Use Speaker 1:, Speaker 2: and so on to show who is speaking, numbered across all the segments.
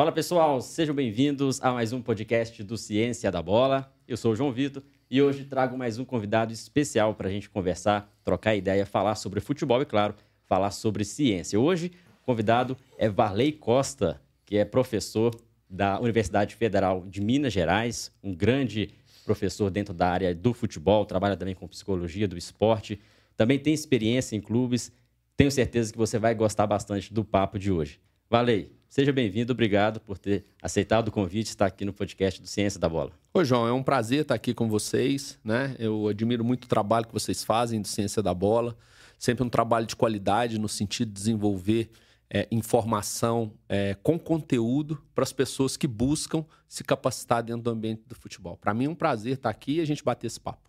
Speaker 1: Fala pessoal, sejam bem-vindos a mais um podcast do Ciência da Bola. Eu sou o João Vitor e hoje trago mais um convidado especial para a gente conversar, trocar ideia, falar sobre futebol e, claro, falar sobre ciência. Hoje, o convidado é Varley Costa, que é professor da Universidade Federal de Minas Gerais, um grande professor dentro da área do futebol, trabalha também com psicologia do esporte, também tem experiência em clubes. Tenho certeza que você vai gostar bastante do papo de hoje. Valei, seja bem-vindo, obrigado por ter aceitado o convite e estar aqui no podcast do Ciência da Bola.
Speaker 2: Oi, João, é um prazer estar aqui com vocês, né? Eu admiro muito o trabalho que vocês fazem do Ciência da Bola, sempre um trabalho de qualidade no sentido de desenvolver é, informação é, com conteúdo para as pessoas que buscam se capacitar dentro do ambiente do futebol. Para mim é um prazer estar aqui e a gente bater esse papo.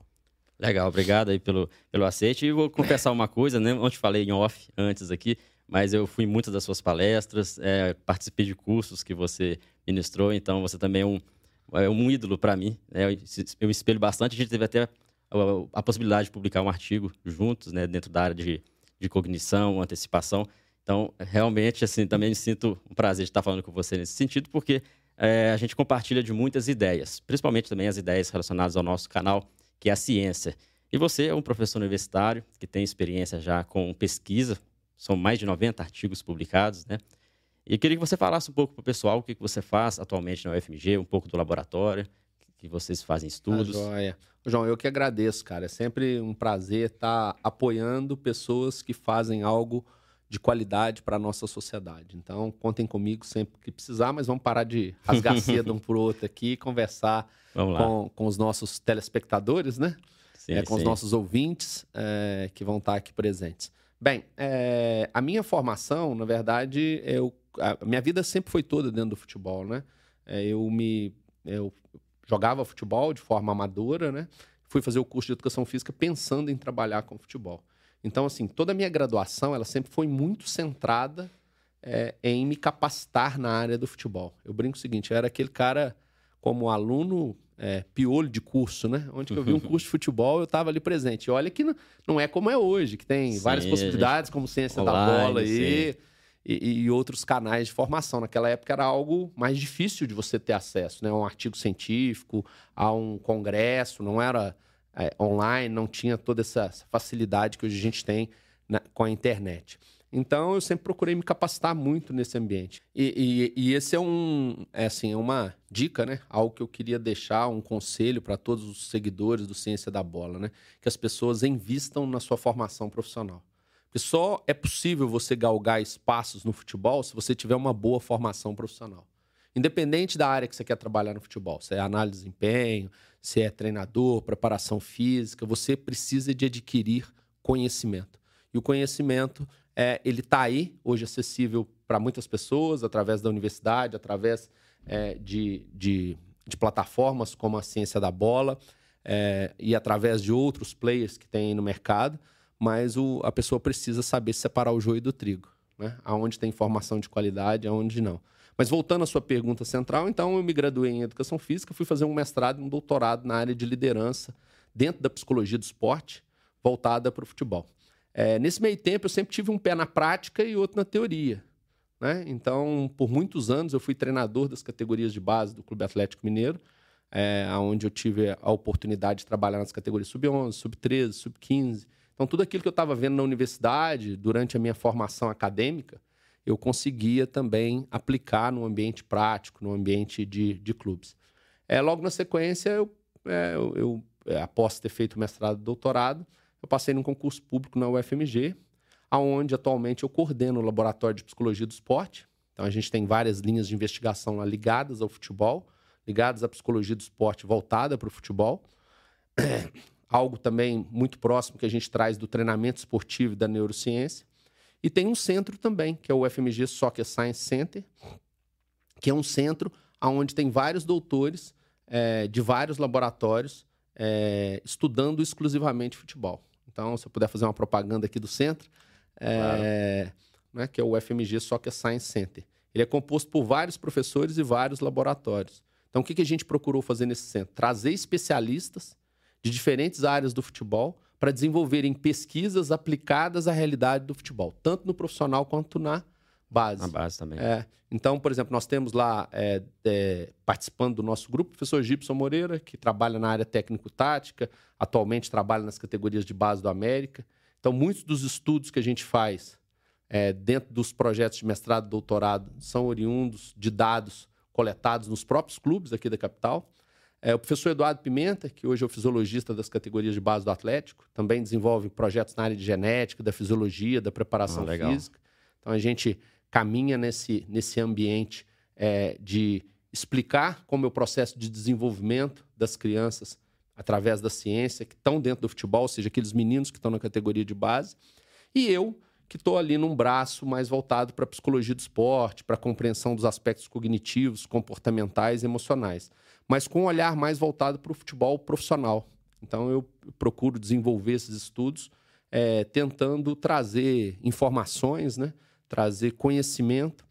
Speaker 1: Legal, obrigado aí pelo, pelo aceite. E vou confessar uma coisa, né? Ontem falei em off antes aqui mas eu fui em muitas das suas palestras, é, participei de cursos que você ministrou, então você também é um, é um ídolo para mim. Né? Eu, me espelho bastante, a gente teve até a, a, possibilidade de publicar um artigo juntos, né, dentro da área de, de cognição, antecipação. Então, realmente, assim, também me sinto um prazer de estar falando com você nesse sentido, porque é, a gente compartilha de muitas ideias, principalmente também as ideias relacionadas ao nosso canal, que é a ciência. E você é um professor universitário que tem experiência já com pesquisa, são mais de 90 artigos publicados, né? E queria que você falasse um pouco para o pessoal o que, que você faz atualmente na UFMG, um pouco do laboratório, que vocês fazem estudos.
Speaker 2: Ah, joia. João, eu que agradeço, cara. É sempre um prazer estar apoiando pessoas que fazem algo de qualidade para a nossa sociedade. Então, contem comigo sempre que precisar, mas vamos parar de rasgar cedo um por outro aqui e conversar com, com os nossos telespectadores, né? Sim, é, com sim. os nossos ouvintes é, que vão estar aqui presentes. Bem, é, a minha formação, na verdade, eu, a minha vida sempre foi toda dentro do futebol, né? É, eu me eu jogava futebol de forma amadora, né? Fui fazer o curso de educação física pensando em trabalhar com futebol. Então, assim, toda a minha graduação, ela sempre foi muito centrada é, em me capacitar na área do futebol. Eu brinco o seguinte, eu era aquele cara como aluno é, piolho de curso, né? Onde eu vi um curso de futebol, eu estava ali presente. E olha que não é como é hoje, que tem sim, várias possibilidades, gente... como ciência Online, da bola e, e, e, outros canais de formação. Naquela época era algo mais difícil de você ter acesso, né? Um artigo científico, a um congresso, não era é, online, não tinha toda essa facilidade que hoje a gente tem na, com a internet. Então eu sempre procurei me capacitar muito nesse ambiente. E, e, e esse é um, é assim, é uma dica, né? Algo que eu queria deixar, um conselho para todos os seguidores do Ciência da Bola, né? Que as pessoas invistam na sua formação profissional. Porque só é possível você galgar espaços no futebol se você tiver uma boa formação profissional. Independente da área que você quer trabalhar no futebol, se é análise de desempenho, se é treinador, preparação física, você precisa de adquirir conhecimento. E o conhecimento é, ele está aí, hoje acessível para muitas pessoas, através da universidade, através é, de, de, de, plataformas como a Ciência da Bola é, e através de outros players que tem no mercado, mas o, a pessoa precisa saber separar o joio do trigo, né? aonde tem informação de qualidade, aonde não. Mas voltando à sua pergunta central, então eu me graduei em Educação Física, fui fazer um mestrado e um doutorado na área de liderança dentro da psicologia do esporte, voltada para o futebol. É, nesse meio tempo, eu sempre tive um pé na prática e outro na teoria. Né? Então, por muitos anos, eu fui treinador das categorias de base do Clube Atlético Mineiro, é, onde eu tive a oportunidade de trabalhar nas categorias sub-11, sub-13, sub-15. Então, tudo aquilo que eu estava vendo na universidade, durante a minha formação acadêmica, eu conseguia também aplicar no ambiente prático, no ambiente de, de clubes. É, logo na sequência, eu, é, eu, eu é, após ter feito mestrado e doutorado, eu passei num concurso público na UFMG, aonde atualmente eu coordeno o Laboratório de Psicologia do Esporte. Então a gente tem várias linhas de investigação lá ligadas ao futebol, ligadas à psicologia do esporte voltada para o futebol. Algo também muito próximo que a gente traz do treinamento esportivo e da neurociência. E tem um centro também, que é o UFMG Soccer Science Center, que é um centro onde tem vários doutores é, de vários laboratórios é, estudando exclusivamente futebol. Então, se eu puder fazer uma propaganda aqui do centro, é, né, que é o FMG Soccer Science Center. Ele é composto por vários professores e vários laboratórios. Então, o que, que a gente procurou fazer nesse centro? Trazer especialistas de diferentes áreas do futebol para desenvolverem pesquisas aplicadas à realidade do futebol, tanto no profissional quanto na, Base.
Speaker 1: Na base também.
Speaker 2: É. Então, por exemplo, nós temos lá, é, é, participando do nosso grupo, o professor Gibson Moreira, que trabalha na área técnico-tática, atualmente trabalha nas categorias de base do América. Então, muitos dos estudos que a gente faz é, dentro dos projetos de mestrado e doutorado são oriundos de dados coletados nos próprios clubes aqui da capital. É, o professor Eduardo Pimenta, que hoje é o fisiologista das categorias de base do Atlético, também desenvolve projetos na área de genética, da fisiologia, da preparação ah, física. Então a gente caminha nesse, nesse ambiente é, de explicar como é o processo de desenvolvimento das crianças através da ciência, que estão dentro do futebol, ou seja, aqueles meninos que estão na categoria de base. E eu, que estou ali num braço mais voltado para a psicologia do esporte, para a compreensão dos aspectos cognitivos, comportamentais emocionais, mas com um olhar mais voltado para o futebol profissional. Então, eu procuro desenvolver esses estudos é, tentando trazer informações, né? Trazer conhecimento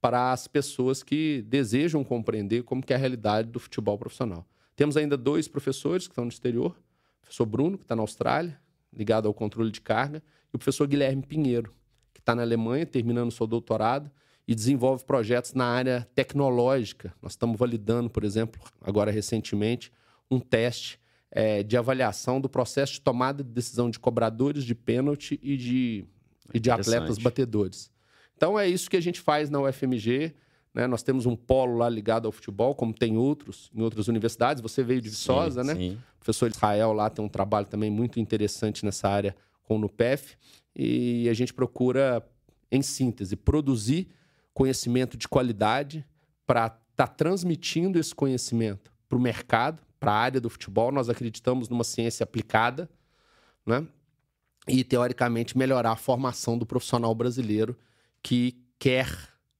Speaker 2: para as pessoas que desejam compreender como que é a realidade do futebol profissional. Temos ainda dois professores que estão no exterior, o professor Bruno, que está na Austrália, ligado ao controle de carga, e o professor Guilherme Pinheiro, que está na Alemanha, terminando seu doutorado, e desenvolve projetos na área tecnológica. Nós estamos validando, por exemplo, agora recentemente, um teste é, de avaliação do processo de tomada de decisão de cobradores de pênalti e de, e de atletas batedores. Então é isso que a gente faz na UFMG. Né? Nós temos um polo lá ligado ao futebol, como tem outros em outras universidades. Você veio de Viçosa, sim, né? Sim. O professor Israel lá tem um trabalho também muito interessante nessa área com o NUPEF, e a gente procura, em síntese, produzir conhecimento de qualidade para estar tá transmitindo esse conhecimento para o mercado, para a área do futebol. Nós acreditamos numa ciência aplicada, né? E, teoricamente, melhorar a formação do profissional brasileiro que quer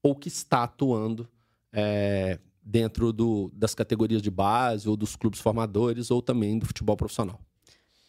Speaker 2: ou que está atuando é, dentro do, das categorias de base ou dos clubes formadores ou também do futebol profissional.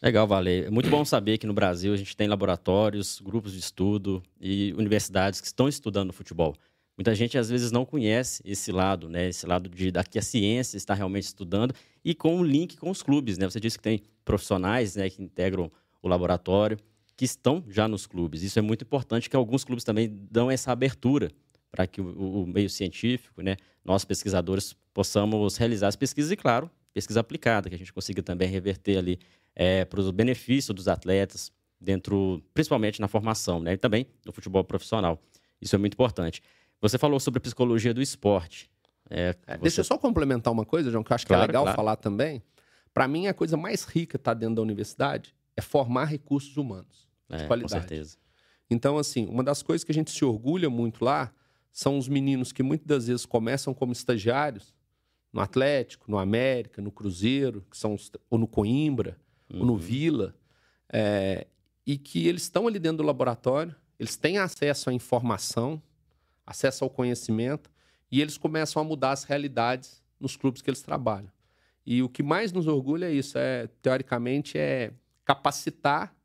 Speaker 1: Legal, Vale. É muito bom saber que no Brasil a gente tem laboratórios, grupos de estudo e universidades que estão estudando futebol. Muita gente às vezes não conhece esse lado, né? Esse lado de que a ciência está realmente estudando e com um link com os clubes, né? Você disse que tem profissionais, né, que integram o laboratório, que estão já nos clubes. Isso é muito importante que alguns clubes também dão essa abertura para que o, o meio científico, né, nós pesquisadores possamos realizar as pesquisas e, claro, pesquisa aplicada, que a gente consiga também reverter ali é, para os benefícios dos atletas, dentro, principalmente na formação, né? E também no futebol profissional. Isso é muito importante. Você falou sobre a psicologia do esporte.
Speaker 2: É, é, Deixa eu só complementar uma coisa, João, que eu acho claro, que é legal claro. falar também. Para mim, a coisa mais rica está dentro da universidade é formar recursos humanos de é, qualidade.
Speaker 1: Com certeza.
Speaker 2: Então, assim, uma das coisas que a gente se orgulha muito lá são os meninos que muitas das vezes começam como estagiários no Atlético, no América, no Cruzeiro, que são ou no Coimbra, uhum. ou no uhum. Vila, é, e que eles estão ali dentro do laboratório, eles têm acesso à informação, acesso ao conhecimento, e eles começam a mudar as realidades nos clubes que eles trabalham. E o que mais nos orgulha é isso, é teoricamente é capacitar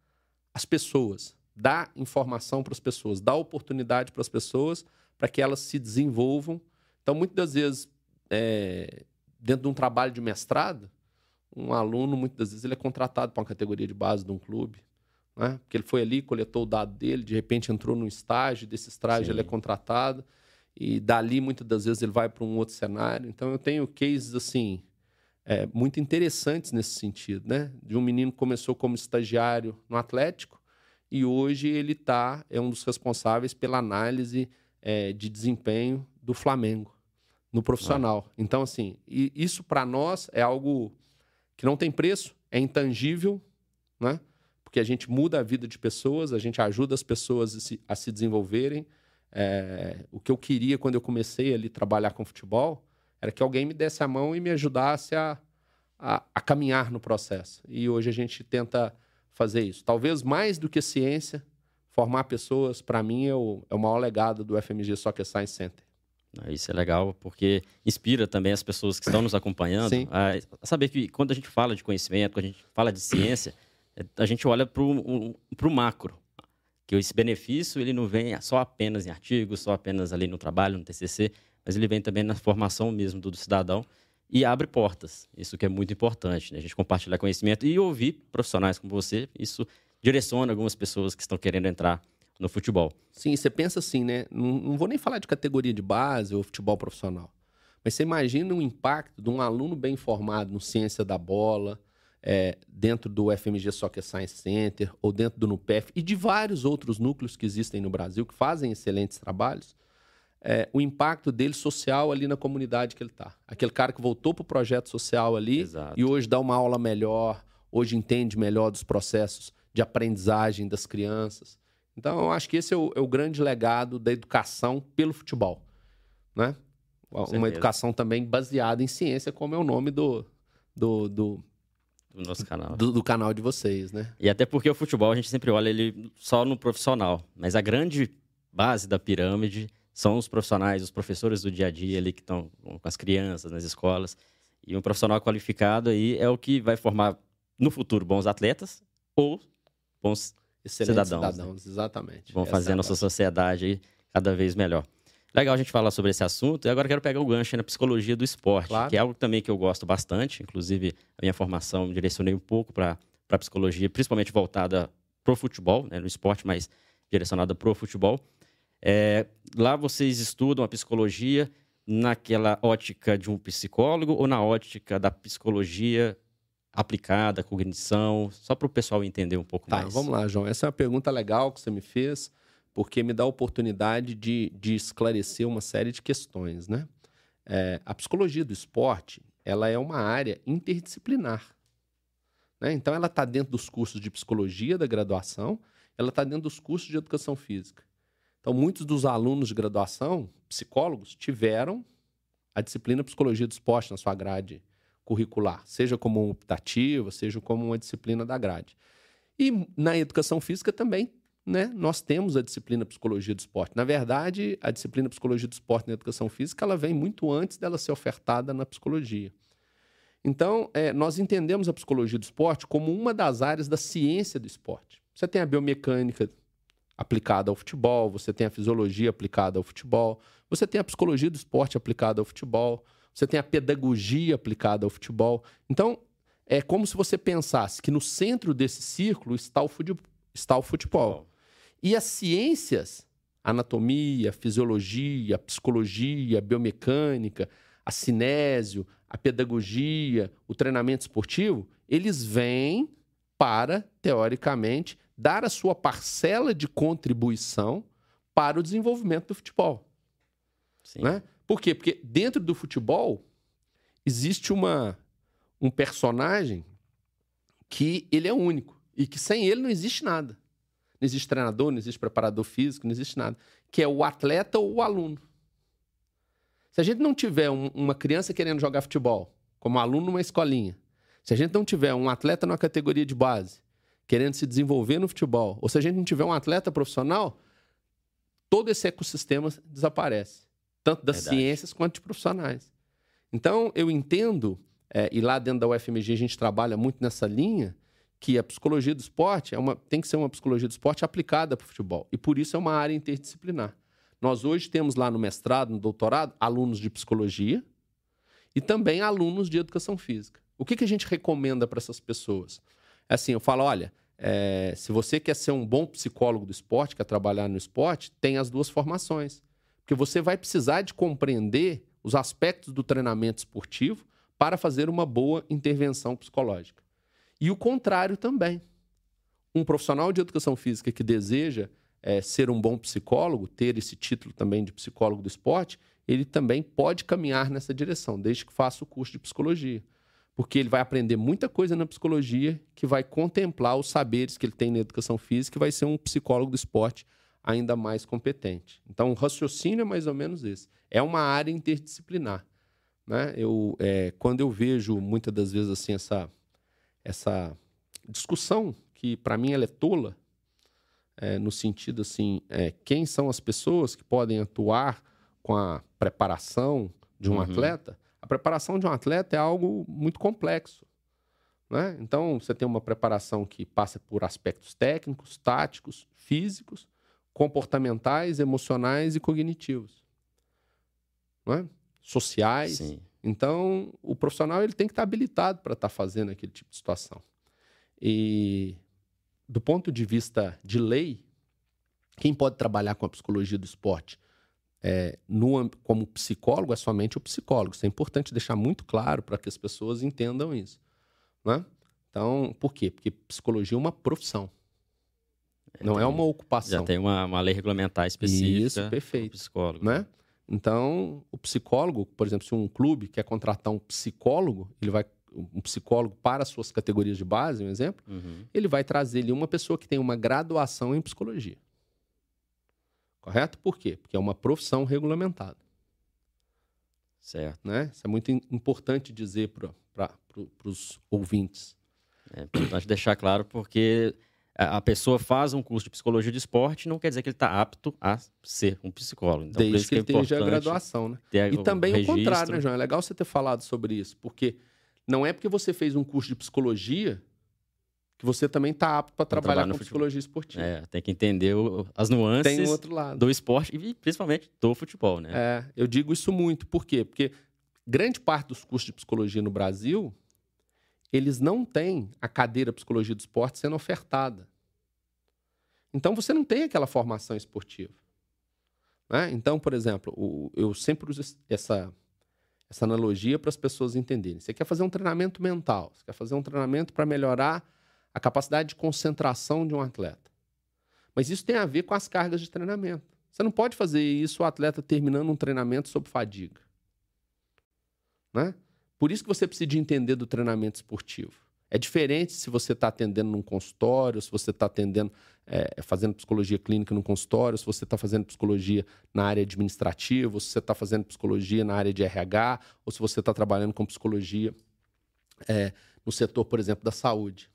Speaker 2: as pessoas, dar informação para as pessoas, dar oportunidade para as pessoas para que elas se desenvolvam. Então, muitas das vezes, é, dentro de um trabalho de mestrado, um aluno, muitas das vezes, ele é contratado para uma categoria de base de um clube. Né? Porque ele foi ali, coletou o dado dele, de repente entrou num estágio, desse estágio Sim. ele é contratado, e dali, muitas das vezes, ele vai para um outro cenário. Então, eu tenho cases assim. É, muito interessantes nesse sentido, né? De um menino que começou como estagiário no Atlético e hoje ele tá é um dos responsáveis pela análise é, de desempenho do Flamengo no profissional. Ah. Então, assim, isso para nós é algo que não tem preço, é intangível, né? Porque a gente muda a vida de pessoas, a gente ajuda as pessoas a se, a se desenvolverem. É, o que eu queria quando eu comecei ali trabalhar com futebol era que alguém me desse a mão e me ajudasse a, a, a caminhar no processo. E hoje a gente tenta fazer isso. Talvez mais do que ciência, formar pessoas, para mim, é o, é o maior legado do FMG Soccer Science Center.
Speaker 1: Isso é legal, porque inspira também as pessoas que estão nos acompanhando a, a, saber que quando a gente fala de conhecimento, quando a gente fala de ciência, é, a gente olha para o macro. Que esse benefício ele não vem só apenas em artigos, só apenas ali no trabalho, no TCC, mas ele vem também na formação mesmo do, cidadão e abre portas. Isso que é muito importante, né? A gente compartilhar conhecimento e ouvir profissionais como você, isso direciona algumas pessoas que estão querendo entrar no futebol.
Speaker 2: Sim, você pensa assim, né? Não, não vou nem falar de categoria de base ou futebol profissional. Mas você imagina o impacto de um aluno bem formado no ciência da bola, é, dentro do FMG Soccer Science Center ou dentro do NUPEF e de vários outros núcleos que existem no Brasil que fazem excelentes trabalhos, é, o impacto dele social ali na comunidade que ele está. Aquele cara que voltou para o projeto social ali
Speaker 1: Exato.
Speaker 2: e hoje dá uma aula melhor, hoje entende melhor dos processos de aprendizagem das crianças. Então, eu acho que esse é o, é o grande legado da educação pelo futebol. Né? Uma educação também baseada em ciência, como é o nome do, do, do,
Speaker 1: do nosso canal.
Speaker 2: Do, do, canal de vocês, né?
Speaker 1: E até porque o futebol a gente sempre olha ele só no profissional, mas a grande base da pirâmide são os profissionais, os professores do dia a dia ali que estão com as crianças nas escolas. E um profissional qualificado aí é o que vai formar no futuro bons atletas ou bons Excelentes cidadãos. Né? cidadãos
Speaker 2: né? Exatamente.
Speaker 1: Vão fazer a nossa sociedade cada vez melhor. Legal a gente falar sobre esse assunto. E agora quero pegar o gancho na psicologia do esporte, claro. que é algo também que eu gosto bastante. Inclusive, a minha formação direcionei um pouco para a psicologia, principalmente voltada para o futebol, né, no esporte, mas direcionada para o futebol. É, lá vocês estudam a psicologia naquela ótica de um psicólogo ou na ótica da psicologia aplicada, cognição, só para o pessoal entender um pouco
Speaker 2: tá,
Speaker 1: mais.
Speaker 2: Vamos lá, João. Essa é uma pergunta legal que você me fez porque me dá a oportunidade de, de esclarecer uma série de questões, né? É, a psicologia do esporte, ela é uma área interdisciplinar. Né? Então, ela está dentro dos cursos de psicologia da graduação, ela está dentro dos cursos de educação física. Então, muitos dos alunos de graduação, psicólogos, tiveram a disciplina psicologia do esporte na sua grade curricular, seja como optativa, seja como uma disciplina da grade. E na educação física também né, nós temos a disciplina Psicologia do Esporte. Na verdade, a disciplina Psicologia do Esporte na Educação Física ela vem muito antes dela ser ofertada na psicologia. Então, é, nós entendemos a psicologia do esporte como uma das áreas da ciência do esporte. Você tem a biomecânica aplicada ao futebol, você tem a fisiologia aplicada ao futebol, você tem a psicologia do esporte aplicada ao futebol, você tem a pedagogia aplicada ao futebol. Então, é como se você pensasse que no centro desse círculo está o, está o futebol. E as ciências, anatomia, fisiologia, psicologia, biomecânica, a cinésio, a pedagogia, o treinamento esportivo, eles vêm para, teoricamente, dar a sua parcela de contribuição para o desenvolvimento do futebol. Sim. Né? Por quê? Porque dentro do futebol existe uma, um personagem que ele é único e que sem ele não existe nada. Não existe treinador, não existe preparador físico, não existe nada. Que é o atleta ou o aluno. Se a gente não tiver um, uma criança querendo jogar futebol, como aluno numa escolinha, se a gente não tiver um atleta numa categoria de base, querendo se desenvolver no futebol, ou se a gente não tiver um atleta profissional, todo esse ecossistema desaparece. Tanto das Verdade. ciências quanto de profissionais. Então, eu entendo, é, e lá dentro da UFMG a gente trabalha muito nessa linha, que a psicologia do esporte é uma, tem que ser uma psicologia do esporte aplicada para o futebol. E por isso é uma área interdisciplinar. Nós hoje temos lá no mestrado, no doutorado, alunos de psicologia e também alunos de educação física. O que, que a gente recomenda para essas pessoas? Assim, eu falo, olha, é, se você quer ser um bom psicólogo do esporte, quer trabalhar no esporte, tem as duas formações. Porque você vai precisar de compreender os aspectos do treinamento esportivo para fazer uma boa intervenção psicológica. E o contrário também. Um profissional de educação física que deseja é, ser um bom psicólogo, ter esse título também de psicólogo do esporte, ele também pode caminhar nessa direção, desde que faça o curso de psicologia. Porque ele vai aprender muita coisa na psicologia que vai contemplar os saberes que ele tem na educação física e vai ser um psicólogo do esporte ainda mais competente. Então, o raciocínio é mais ou menos esse. É uma área interdisciplinar. Né? Eu, é, quando eu vejo muitas das vezes assim essa essa discussão que para mim ela é tola, é, no sentido assim, é, quem são as pessoas que podem atuar com a preparação de um uhum. atleta? Preparação de um atleta é algo muito complexo. Né? Então, você tem uma preparação que passa por aspectos técnicos, táticos, físicos, comportamentais, emocionais e cognitivos. Né? Sociais. Sim. Então, o profissional ele tem que estar habilitado para estar fazendo aquele tipo de situação. E do ponto de vista de lei, Quem pode trabalhar com a psicologia do esporte é, no, como psicólogo é somente o psicólogo. Isso é importante deixar muito claro para que as pessoas entendam isso. Né? Então, por quê? Porque psicologia é uma profissão. É, não é uma ocupação.
Speaker 1: Já tem uma, uma lei regulamentar específica.
Speaker 2: Isso, perfeito.
Speaker 1: Psicólogo.
Speaker 2: Né? Então, o psicólogo, por exemplo, se um clube quer contratar um psicólogo, ele vai um psicólogo para suas categorias de base, um exemplo, uhum. ele vai trazer ali uma pessoa que tem uma graduação em psicologia. Correto? Por quê? Porque é uma profissão regulamentada.
Speaker 1: Certo.
Speaker 2: Né? Isso é muito importante dizer para os ouvintes.
Speaker 1: É importante deixar claro porque a pessoa faz um curso de psicologia de esporte não quer dizer que ele está apto a ser um psicólogo.
Speaker 2: Então, Desde que, que ele é tenha a graduação, né? E também o contrário, né, João? É legal você ter falado sobre isso, porque não é porque você fez um curso de psicologia que você também está apto para trabalhar com psicologia esportiva.
Speaker 1: É, tem que entender o, as nuances
Speaker 2: um
Speaker 1: do esporte e principalmente do futebol, né?
Speaker 2: É, eu digo isso muito. Por quê? Porque grande parte dos cursos de psicologia no Brasil, eles não têm a cadeira psicologia do esporte sendo ofertada. Então você não tem aquela formação esportiva. Né? Então, por exemplo, o, eu sempre uso essa, essa analogia para as pessoas entenderem. Você quer fazer um treinamento mental, você quer fazer um treinamento para melhorar a capacidade de concentração de um atleta. Mas isso tem a ver com as cargas de treinamento. Você não pode fazer isso o atleta terminando um treinamento sob fadiga. Né? Por isso que você precisa entender do treinamento esportivo. É diferente se você está atendendo num consultório, se você está atendendo, é, fazendo psicologia clínica num consultório, se você está fazendo psicologia na área administrativa, se você está fazendo psicologia na área de RH, ou se você está trabalhando com psicologia é, no setor, por exemplo, da saúde.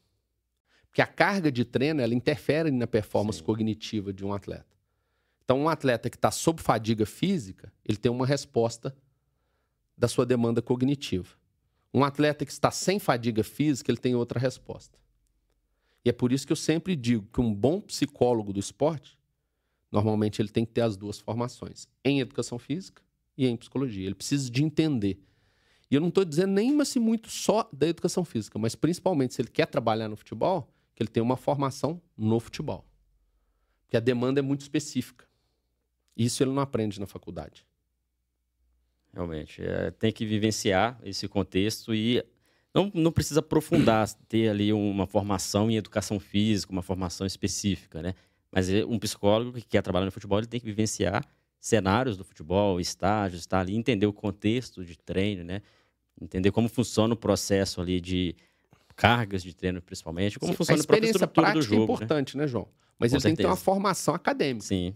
Speaker 2: Porque a carga de treino ela interfere na performance Sim. cognitiva de um atleta. Então, um atleta que está sob fadiga física, ele tem uma resposta da sua demanda cognitiva. Um atleta que está sem fadiga física, ele tem outra resposta. E é por isso que eu sempre digo que um bom psicólogo do esporte, normalmente ele tem que ter as duas formações, em educação física e em psicologia. Ele precisa de entender. E eu não estou dizendo nem assim muito só da educação física, mas principalmente se ele quer trabalhar no futebol, que ele tenha uma formação no futebol. Porque a demanda é muito específica. Isso ele não aprende na faculdade.
Speaker 1: Realmente. É, tem que vivenciar esse contexto e não, não precisa aprofundar, ter ali uma formação em educação física, uma formação específica, né? Mas um psicólogo que quer trabalhar no futebol, ele tem que vivenciar cenários do futebol, estágios, estar ali, entender o contexto de treino, né? Entender como funciona o processo ali de cargas de treino, principalmente, como sim, funciona a própria estrutura do jogo.
Speaker 2: é importante, né, né João? Mas Com ele certeza. tem que ter uma formação acadêmica.
Speaker 1: Sim,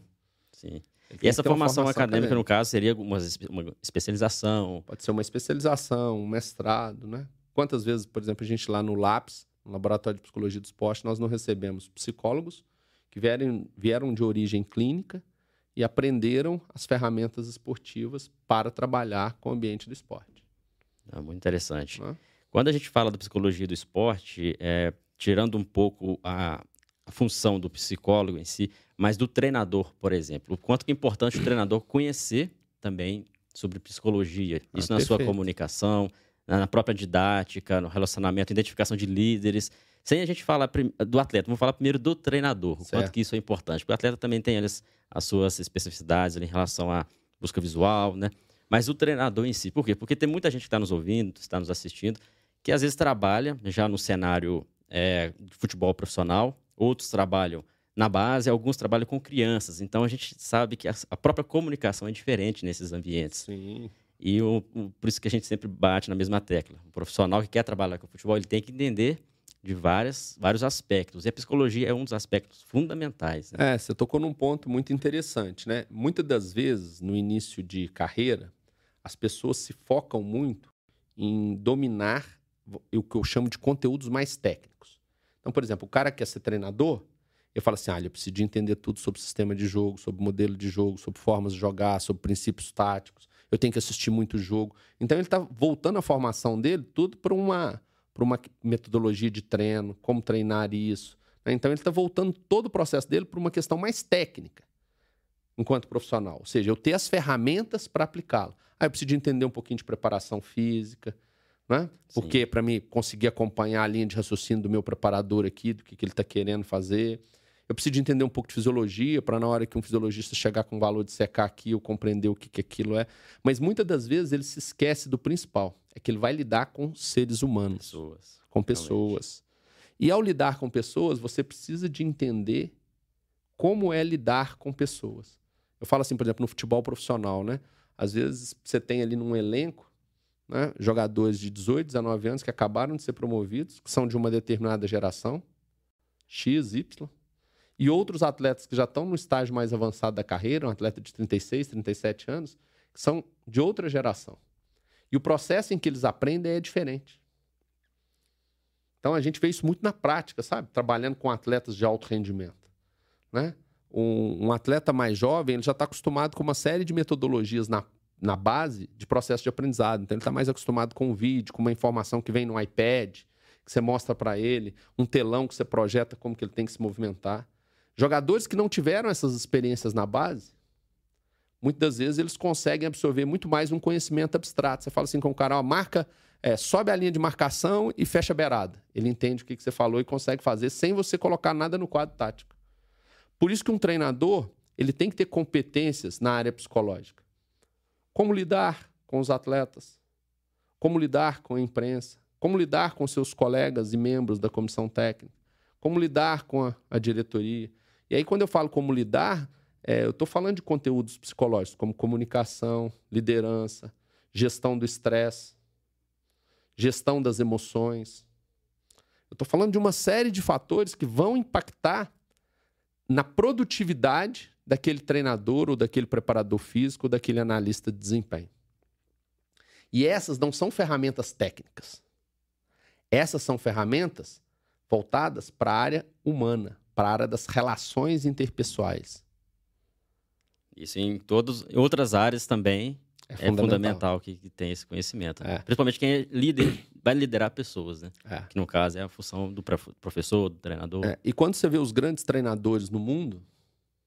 Speaker 1: sim. E essa formação, formação acadêmica, acadêmica, no caso, seria uma, uma especialização?
Speaker 2: Pode ser uma especialização, um mestrado, né? Quantas vezes, por exemplo, a gente lá no LAPS, no Laboratório de Psicologia do Esporte, nós não recebemos psicólogos que vieram, vieram de origem clínica e aprenderam as ferramentas esportivas para trabalhar com o ambiente do esporte.
Speaker 1: É muito interessante. Quando a gente fala da psicologia do esporte, é, tirando um pouco a, a função do psicólogo em si, mas do treinador, por exemplo. O quanto é importante o treinador conhecer também sobre psicologia. Ah, Isso ah, na perfeito. sua comunicação, na própria didática, no relacionamento, identificação de líderes. Sem a gente falar do atleta, vamos falar primeiro do treinador, o quanto que isso é importante. Porque o atleta também tem as, as suas especificidades em relação à busca visual, né? Mas o treinador em si, por quê? Porque tem muita gente que está nos ouvindo, está nos assistindo, que às vezes trabalha já no cenário é, de futebol profissional, outros trabalham na base, alguns trabalham com crianças. Então a gente sabe que a, própria comunicação é diferente nesses ambientes.
Speaker 2: Sim.
Speaker 1: E o, o, por isso que a gente sempre bate na mesma tecla. O profissional que quer trabalhar com futebol, ele tem que entender de várias, vários aspectos. E a psicologia é um dos aspectos fundamentais.
Speaker 2: Né? É, você tocou num ponto muito interessante, né? Muitas das vezes, no início de carreira, as pessoas se focam muito em dominar o que eu chamo de conteúdos mais técnicos. Então, por exemplo, o cara que quer ser treinador, eu falo assim: ah, eu preciso de entender tudo sobre sistema de jogo, sobre modelo de jogo, sobre formas de jogar, sobre princípios táticos. Eu tenho que assistir muito jogo. Então ele está voltando a formação dele tudo para uma, uma metodologia de treino, como treinar isso. Né? Então ele está voltando todo o processo dele para uma questão mais técnica, enquanto profissional. Ou seja, eu ter as ferramentas para aplicá-lo. Aí ah, eu preciso de entender um pouquinho de preparação física, né? Porque para mim conseguir acompanhar a linha de raciocínio do meu preparador aqui, do que, que ele está querendo fazer. Eu preciso de entender um pouco de fisiologia para na hora que um fisiologista chegar com o valor de secar aqui, eu compreender o que, que aquilo é. Mas muitas das vezes ele se esquece do principal, é que ele vai lidar com seres humanos,
Speaker 1: Pessoas.
Speaker 2: com pessoas. E ao lidar com pessoas, você precisa de entender como é lidar com pessoas. Eu falo assim, por exemplo, no futebol profissional, né? Às vezes você tem ali num elenco né, jogadores de 18, 19 anos que acabaram de ser promovidos, que são de uma determinada geração, X, Y, e outros atletas que já estão no estágio mais avançado da carreira, um atleta de 36, 37 anos, que são de outra geração. E o processo em que eles aprendem é diferente. Então a gente vê isso muito na prática, sabe? Trabalhando com atletas de alto rendimento. Né? Um, um atleta mais jovem ele já está acostumado com uma série de metodologias na, na base de processo de aprendizado. Então ele está mais acostumado com um vídeo, com uma informação que vem no iPad, que você mostra para ele, um telão que você projeta como que ele tem que se movimentar. Jogadores que não tiveram essas experiências na base, muitas das vezes eles conseguem absorver muito mais um conhecimento abstrato. Você fala assim com o cara, ó, marca, é, sobe a linha de marcação e fecha a beirada. Ele entende o que, que você falou e consegue fazer sem você colocar nada no quadro tático. Por isso que um treinador ele tem que ter competências na área psicológica. Como lidar com os atletas, como lidar com a imprensa, como lidar com seus colegas e membros da comissão técnica, como lidar com a, a diretoria. E aí, quando eu falo como lidar, é, eu estou falando de conteúdos psicológicos, como comunicação, liderança, gestão do estresse, gestão das emoções. Eu estou falando de uma série de fatores que vão impactar na produtividade daquele treinador ou daquele preparador físico ou daquele analista de desempenho. E essas não são ferramentas técnicas. Essas são ferramentas voltadas para a área humana, para a área das relações interpessoais.
Speaker 1: Isso em todas outras áreas também é fundamental, é fundamental que, que tenha esse conhecimento. Né? É. Principalmente quem é líder, vai liderar pessoas, né? É. Que no caso é a função do professor, do treinador. É.
Speaker 2: E quando você vê os grandes treinadores no mundo,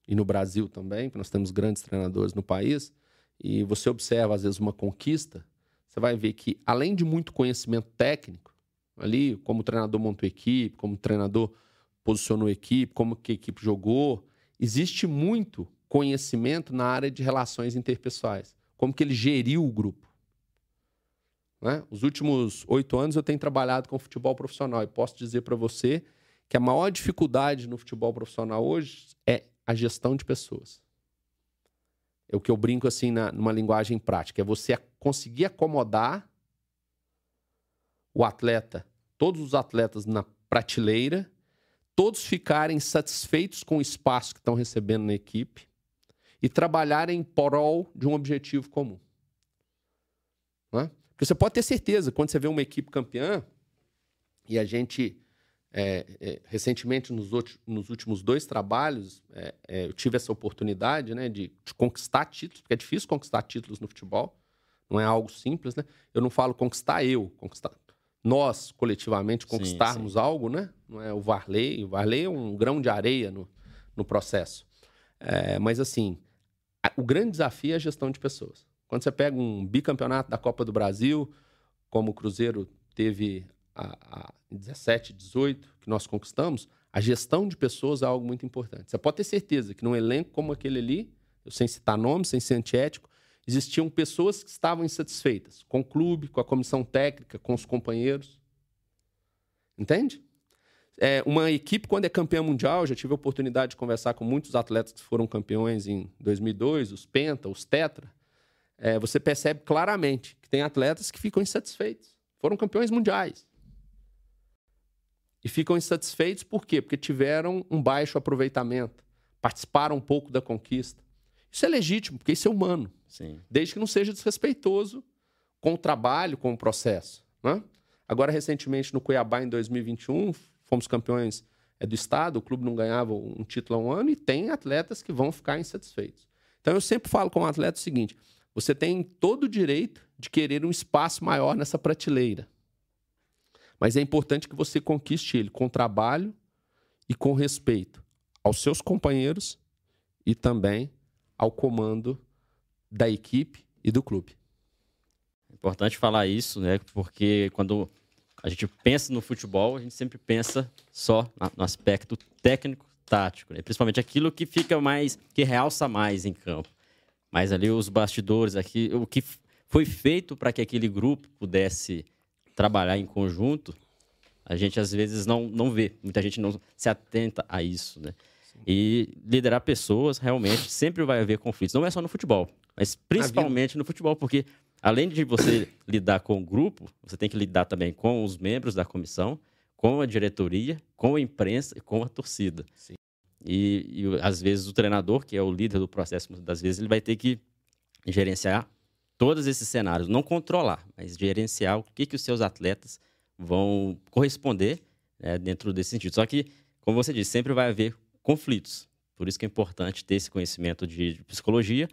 Speaker 2: e no Brasil também, porque nós temos grandes treinadores no país, e você observa às vezes uma conquista, você vai ver que além de muito conhecimento técnico, ali, como o treinador montou equipe, como o treinador posicionou a equipe, como que a equipe jogou, existe muito conhecimento na área de relações interpessoais como que ele geriu o grupo. Né? Os últimos oito anos eu tenho trabalhado com futebol profissional e posso dizer para você que a maior dificuldade no futebol profissional hoje é a gestão de pessoas. É o que eu brinco assim na, numa linguagem prática, é você conseguir acomodar o atleta, todos os atletas na prateleira, todos ficarem satisfeitos com o espaço que estão recebendo na equipe, e trabalhar em prol de um objetivo comum. É? Porque você pode ter certeza, quando você vê uma equipe campeã, e a gente, é, é, recentemente, nos, outros, nos, últimos dois trabalhos, é, é, eu tive essa oportunidade né, de, de, conquistar títulos, porque é difícil conquistar títulos no futebol, não é algo simples, né? Eu não falo conquistar eu, conquistar nós, coletivamente, conquistarmos sim, sim. algo, né? Não é o Varley, o Varley é um grão de areia no, no processo. É, mas, assim, o grande desafio é a gestão de pessoas. Quando você pega um bicampeonato da Copa do Brasil, como o Cruzeiro teve a, a 17, 18, que nós conquistamos, a gestão de pessoas é algo muito importante. Você pode ter certeza que num elenco como aquele ali, sem citar nomes, sem ser antiético, existiam pessoas que estavam insatisfeitas com o clube, com a comissão técnica, com os companheiros. Entende? É, uma equipe, quando é campeã mundial, já tive a oportunidade de conversar com muitos atletas que foram campeões em 2002, os Penta, os Tetra. É, você percebe claramente que tem atletas que ficam insatisfeitos. Foram campeões mundiais. E ficam insatisfeitos por quê? Porque tiveram um baixo aproveitamento, participaram um pouco da conquista. Isso é legítimo, porque isso é humano.
Speaker 1: Sim.
Speaker 2: Desde que não seja desrespeitoso com o trabalho, com o processo. Né? Agora, recentemente, no Cuiabá, em 2021, fomos campeões é, do estado, o clube não ganhava um título há um ano e tem atletas que vão ficar insatisfeitos. Então eu sempre falo com o atleta o seguinte: você tem todo o direito de querer um espaço maior nessa prateleira. Mas é importante que você conquiste ele com trabalho e com respeito aos seus companheiros e também ao comando da equipe e do clube.
Speaker 1: Importante falar isso, né? Porque quando a gente pensa no futebol, a gente sempre pensa só no aspecto técnico tático, né? principalmente aquilo que fica mais, que realça mais em campo. Mas ali os bastidores, aqui, o que foi feito para que aquele grupo pudesse trabalhar em conjunto, a gente às vezes não, não vê. Muita gente não se atenta a isso, né? E liderar pessoas, realmente, sempre vai haver conflitos. Não é só no futebol, mas principalmente no futebol, porque além de você lidar com o grupo, você tem que lidar também com os membros da comissão, com a diretoria, com a imprensa e com a torcida. Sim. E, e às vezes o treinador, que é o líder do processo, muitas das vezes ele vai ter que gerenciar todos esses cenários, não controlar, mas gerenciar o que, que os seus atletas vão corresponder né, dentro desse sentido. Só que, como você disse, sempre vai haver conflitos. Por isso que é importante ter esse conhecimento de, de psicologia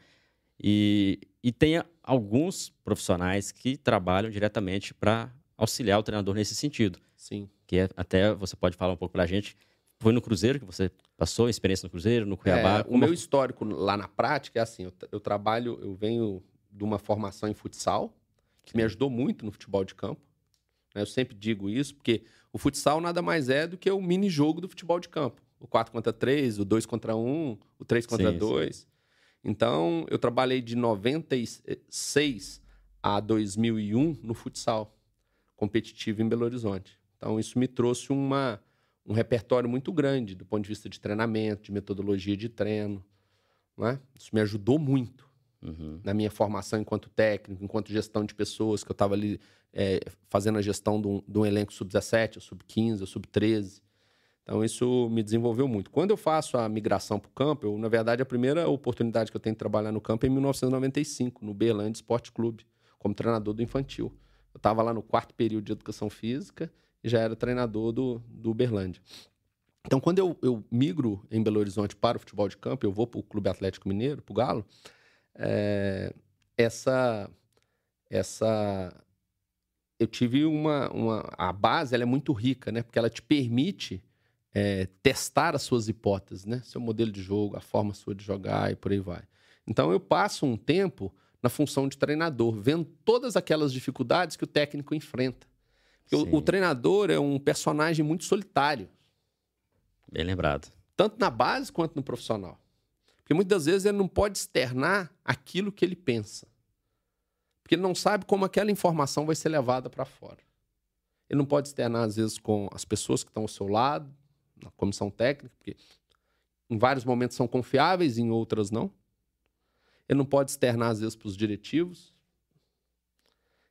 Speaker 1: e, e tenha alguns profissionais que trabalham diretamente para auxiliar o treinador nesse sentido.
Speaker 2: Sim.
Speaker 1: Que é, até você pode falar um pouco para a gente. Foi no Cruzeiro que você passou experiência no Cruzeiro, no Cuiabá?
Speaker 2: É, o meu histórico lá na prática é assim: eu, eu, trabalho, eu venho de uma formação em futsal, que me ajudou muito no futebol de campo. Né? Eu sempre digo isso, porque o futsal nada mais é do que o mini jogo do futebol de campo. O 4 contra 3, o 2 contra 1, o 3 contra sim, 2. Sim. Então, eu trabalhei de 96 a 2001 no futsal competitivo em Belo Horizonte. Então, isso me trouxe uma, um repertório muito grande do ponto de vista de treinamento, de metodologia de treino. Né? Isso me ajudou muito uhum. na minha formação enquanto técnico, enquanto gestão de pessoas, que eu estava ali é, fazendo a gestão de um, de um elenco sub-17, sub-15, sub-13. Então, isso me desenvolveu muito. Quando eu faço a migração para o campo, eu, na verdade, a primeira oportunidade que eu tenho de trabalhar no campo é em 1995, no Berlândia Esporte Clube, como treinador do infantil. Eu estava lá no quarto período de educação física e já era treinador do, do Berlândia. Então, quando eu, eu migro em Belo Horizonte para o futebol de campo, eu vou para o Clube Atlético Mineiro, para o Galo, é, essa, essa eu tive uma, uma a base ela é muito rica né? Porque ela te permite é, testar as suas hipóteses né? Seu modelo de jogo a forma sua de jogar e por aí vai. Então eu passo um tempo na função de treinador vendo todas aquelas dificuldades que o técnico enfrenta. O, o treinador é um personagem muito solitário.
Speaker 1: Bem lembrado.
Speaker 2: Tanto na base quanto no profissional porque muitas vezes ele não pode externar aquilo que ele pensa. Porque ele não sabe como aquela informação vai ser levada para fora. Ele não pode externar, às vezes, com as pessoas que estão ao seu lado, na comissão técnica, porque em vários momentos são confiáveis, em outras não. Ele não pode externar, às vezes, para os diretivos.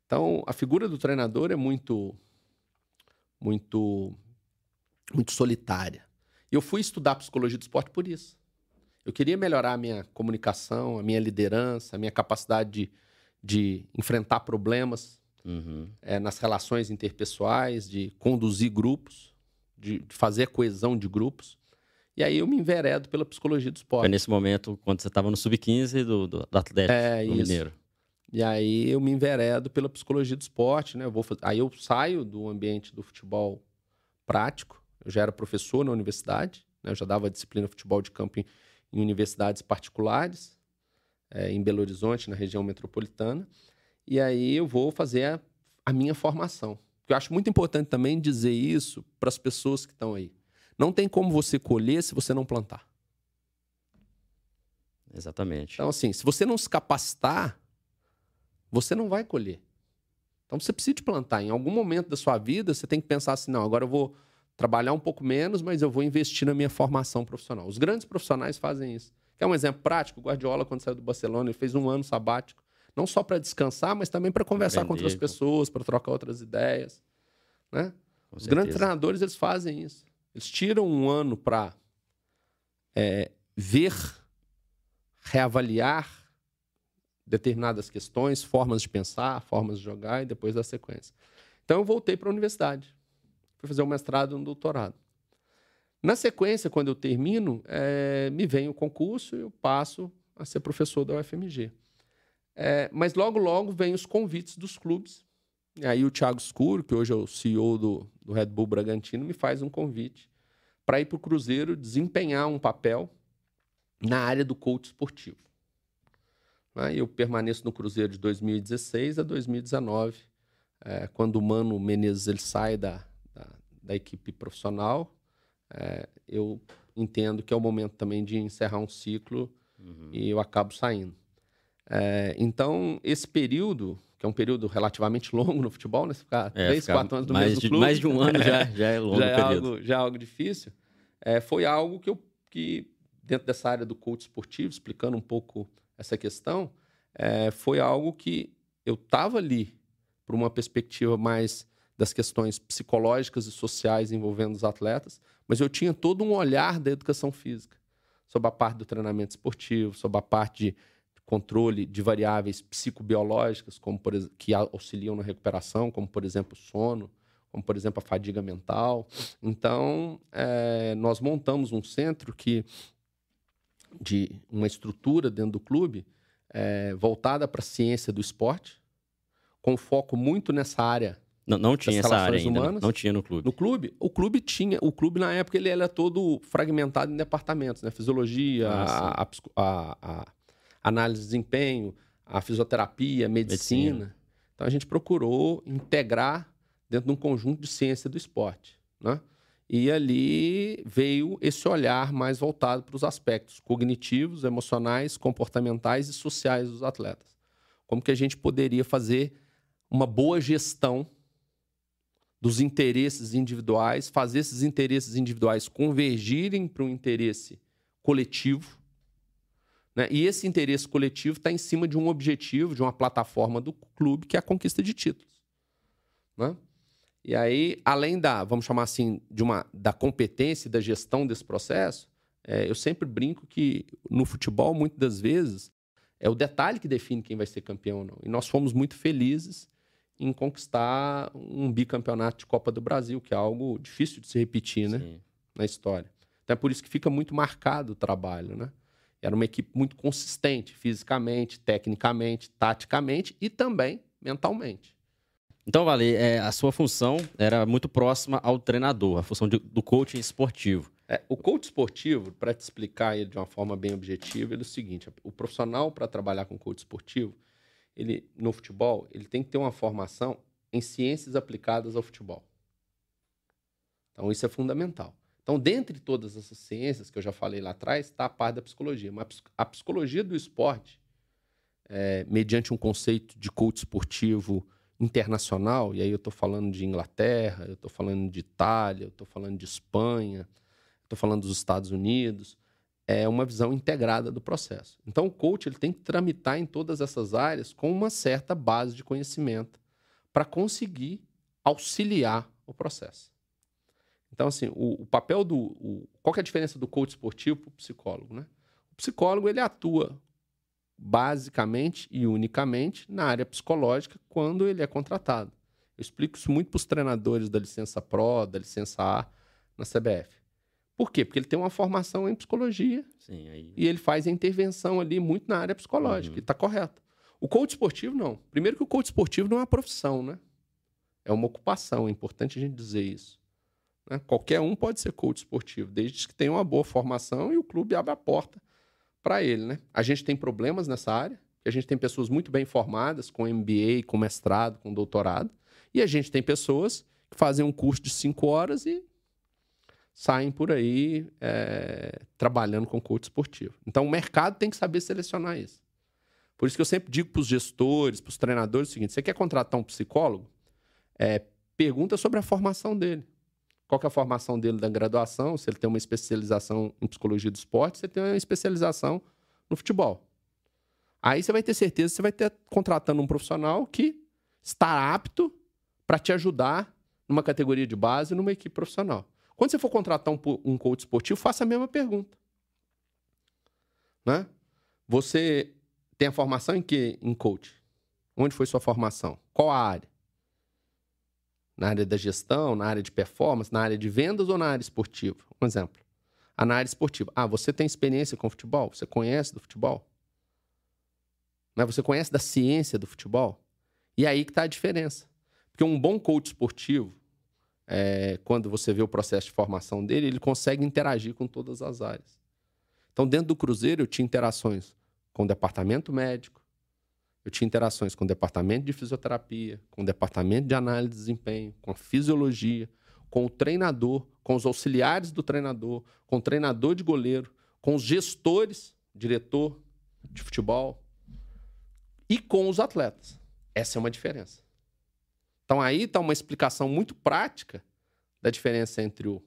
Speaker 2: Então, a figura do treinador é muito, muito, muito solitária. E eu fui estudar psicologia do esporte por isso. Eu queria melhorar a minha comunicação, a minha liderança, a minha capacidade de, de enfrentar problemas uhum. é, nas relações interpessoais, de conduzir grupos, de, de fazer a coesão de grupos. E aí eu me enveredo pela psicologia do esporte.
Speaker 1: Foi nesse momento, quando você estava no sub-15 do, do, do, Atlético é, do Mineiro.
Speaker 2: E aí eu me enveredo pela psicologia do esporte, né? Eu vou, aí eu saio do ambiente do futebol prático. Eu já era professor na universidade, né? eu já dava disciplina de futebol de campo em, em universidades particulares, é, em Belo Horizonte, na região metropolitana. E aí eu vou fazer a, a minha formação. Eu acho muito importante também dizer isso para as pessoas que estão aí. Não tem como você colher se você não plantar.
Speaker 1: Exatamente.
Speaker 2: Então, assim, se você não se capacitar, você não vai colher. Então, você precisa plantar. Em algum momento da sua vida, você tem que pensar assim: não, agora eu vou trabalhar um pouco menos, mas eu vou investir na minha formação profissional. Os grandes profissionais fazem isso. Quer um exemplo prático? O Guardiola, quando saiu do Barcelona, ele fez um ano sabático, não só para descansar, mas também para conversar com outras pessoas, para trocar outras ideias. Né? Os certeza. grandes treinadores, eles fazem isso. Eles tiram um ano para é, ver, reavaliar determinadas questões, formas de pensar, formas de jogar e depois da sequência. Então eu voltei para a universidade fui fazer o mestrado e um doutorado. Na sequência, quando eu termino, é, me vem o concurso e eu passo a ser professor da UFMG. É, mas logo, logo vem os convites dos clubes. E aí o Thiago Scuro, que hoje é o CEO do, do Red Bull Bragantino, me faz um convite para ir para o Cruzeiro desempenhar um papel na área do coach esportivo. Né? Eu permaneço no Cruzeiro de 2016 a 2019, é, quando o Mano Menezes ele sai da, da equipe profissional. É, eu entendo que é o momento também de encerrar um ciclo uhum. e eu acabo saindo. É, então, esse período, que é um período relativamente longo no futebol, né? Você ficar é, três, quatro anos no
Speaker 1: mais
Speaker 2: mesmo
Speaker 1: de,
Speaker 2: clube.
Speaker 1: Mais de um ano já, já é longo já é
Speaker 2: período. Algo, já é algo difícil. É, foi algo que eu, que, dentro dessa área do coach esportivo, explicando um pouco essa questão, é, foi algo que eu estava ali por uma perspectiva mais das questões psicológicas e sociais envolvendo os atletas, mas eu tinha todo um olhar da educação física sobre a parte do treinamento esportivo, sobre a parte de controle de variáveis psicobiológicas, como por, que auxiliam na recuperação, como por exemplo o sono, como por exemplo a fadiga mental. Então, é, nós montamos um centro que de uma estrutura dentro do clube é, voltada para a ciência do esporte, com foco muito nessa área
Speaker 1: não, não tinha essa área ainda, humanas. Não, tinha no clube.
Speaker 2: No clube, o clube tinha. O clube, na época, ele era todo fragmentado em departamentos, né? Fisiologia, ah, a, a, a, análise de desempenho, a fisioterapia, a medicina. medicina. Então a gente procurou integrar dentro de um conjunto de ciência do esporte. Né? E ali veio esse olhar mais voltado para os aspectos cognitivos, emocionais, comportamentais e sociais dos atletas. Como que a gente poderia fazer uma boa gestão dos interesses individuais, fazer esses interesses individuais convergirem para um interesse coletivo né? E esse interesse coletivo está em cima de um objetivo, de uma plataforma do clube, que é a conquista de títulos. Né? E aí, além da, vamos chamar assim, de uma, da competência e da gestão desse processo, é, eu sempre brinco que no futebol, muitas das vezes, é o detalhe que define quem vai ser campeão ou não. E nós fomos muito felizes em conquistar um bicampeonato de Copa do Brasil, que é algo difícil de se repetir né? na história. Então é por isso que fica muito marcado o trabalho. Né? Era uma equipe muito consistente, fisicamente, tecnicamente, taticamente e também mentalmente.
Speaker 1: Então, Vale, é, a sua função era muito próxima ao treinador, a função de, do coaching esportivo.
Speaker 2: É, o coach esportivo, para te explicar ele de uma forma bem objetiva, é o seguinte: o profissional para trabalhar com coach esportivo, ele no futebol, ele tem que ter uma formação em ciências aplicadas ao futebol. Então, isso é fundamental. Então, dentre todas essas ciências que eu já falei lá atrás, está a parte da psicologia. Mas a psicologia do esporte, é, mediante um conceito de coach esportivo internacional, e aí eu estou falando de Inglaterra, eu estou falando de Itália, eu estou falando de Espanha, estou falando dos Estados Unidos, é uma visão integrada do processo. Então, o coach ele tem que tramitar em todas essas áreas com uma certa base de conhecimento para conseguir auxiliar o processo. Então, assim, o, o papel do. O, qual é a diferença do coach esportivo para o psicólogo? Né? O psicólogo ele atua basicamente e unicamente na área psicológica quando ele é contratado. Eu explico isso muito para os treinadores da licença Pro, da licença A na CBF. Por quê? Porque ele tem uma formação em psicologia
Speaker 1: Sim, aí...
Speaker 2: e ele faz a intervenção ali muito na área psicológica, uhum. e está correto. O coach esportivo, não. Primeiro que o coach esportivo não é uma profissão, né? É uma ocupação, é importante a gente dizer isso. Né? Qualquer um pode ser coach esportivo, desde que tenha uma boa formação e o clube abre a porta para ele. Né? A gente tem problemas nessa área, a gente tem pessoas muito bem formadas, com MBA, com mestrado, com doutorado, e a gente tem pessoas que fazem um curso de cinco horas e saem por aí é, trabalhando com coach esportivo. Então o mercado tem que saber selecionar isso. Por isso que eu sempre digo para os gestores, para os treinadores o seguinte: você quer contratar um psicólogo? É, pergunta sobre a formação dele qual é a formação dele da graduação, se ele tem uma especialização em psicologia do esporte, se ele tem uma especialização no futebol. Aí você vai ter certeza que você vai ter contratando um profissional que está apto para te ajudar numa categoria de base, numa equipe profissional. Quando você for contratar um, um coach esportivo, faça a mesma pergunta. Né? Você tem a formação em que em coach? Onde foi sua formação? Qual a área? na área da gestão, na área de performance, na área de vendas ou na área esportiva? Um exemplo. Ah, na área esportiva. Ah, você tem experiência com futebol? Você conhece do futebol? Né? Você conhece da ciência do futebol? E aí que está a diferença. Porque um bom coach esportivo, é, quando você vê o processo de formação dele, ele consegue interagir com todas as áreas. Então, dentro do Cruzeiro, eu tinha interações com o departamento médico, eu tinha interações com o departamento de fisioterapia, com o departamento de análise de desempenho, com a fisiologia, com o treinador, com os auxiliares do treinador, com o treinador de goleiro, com os gestores, diretor de futebol e com os atletas. Essa é uma diferença. Então aí está uma explicação muito prática da diferença entre o,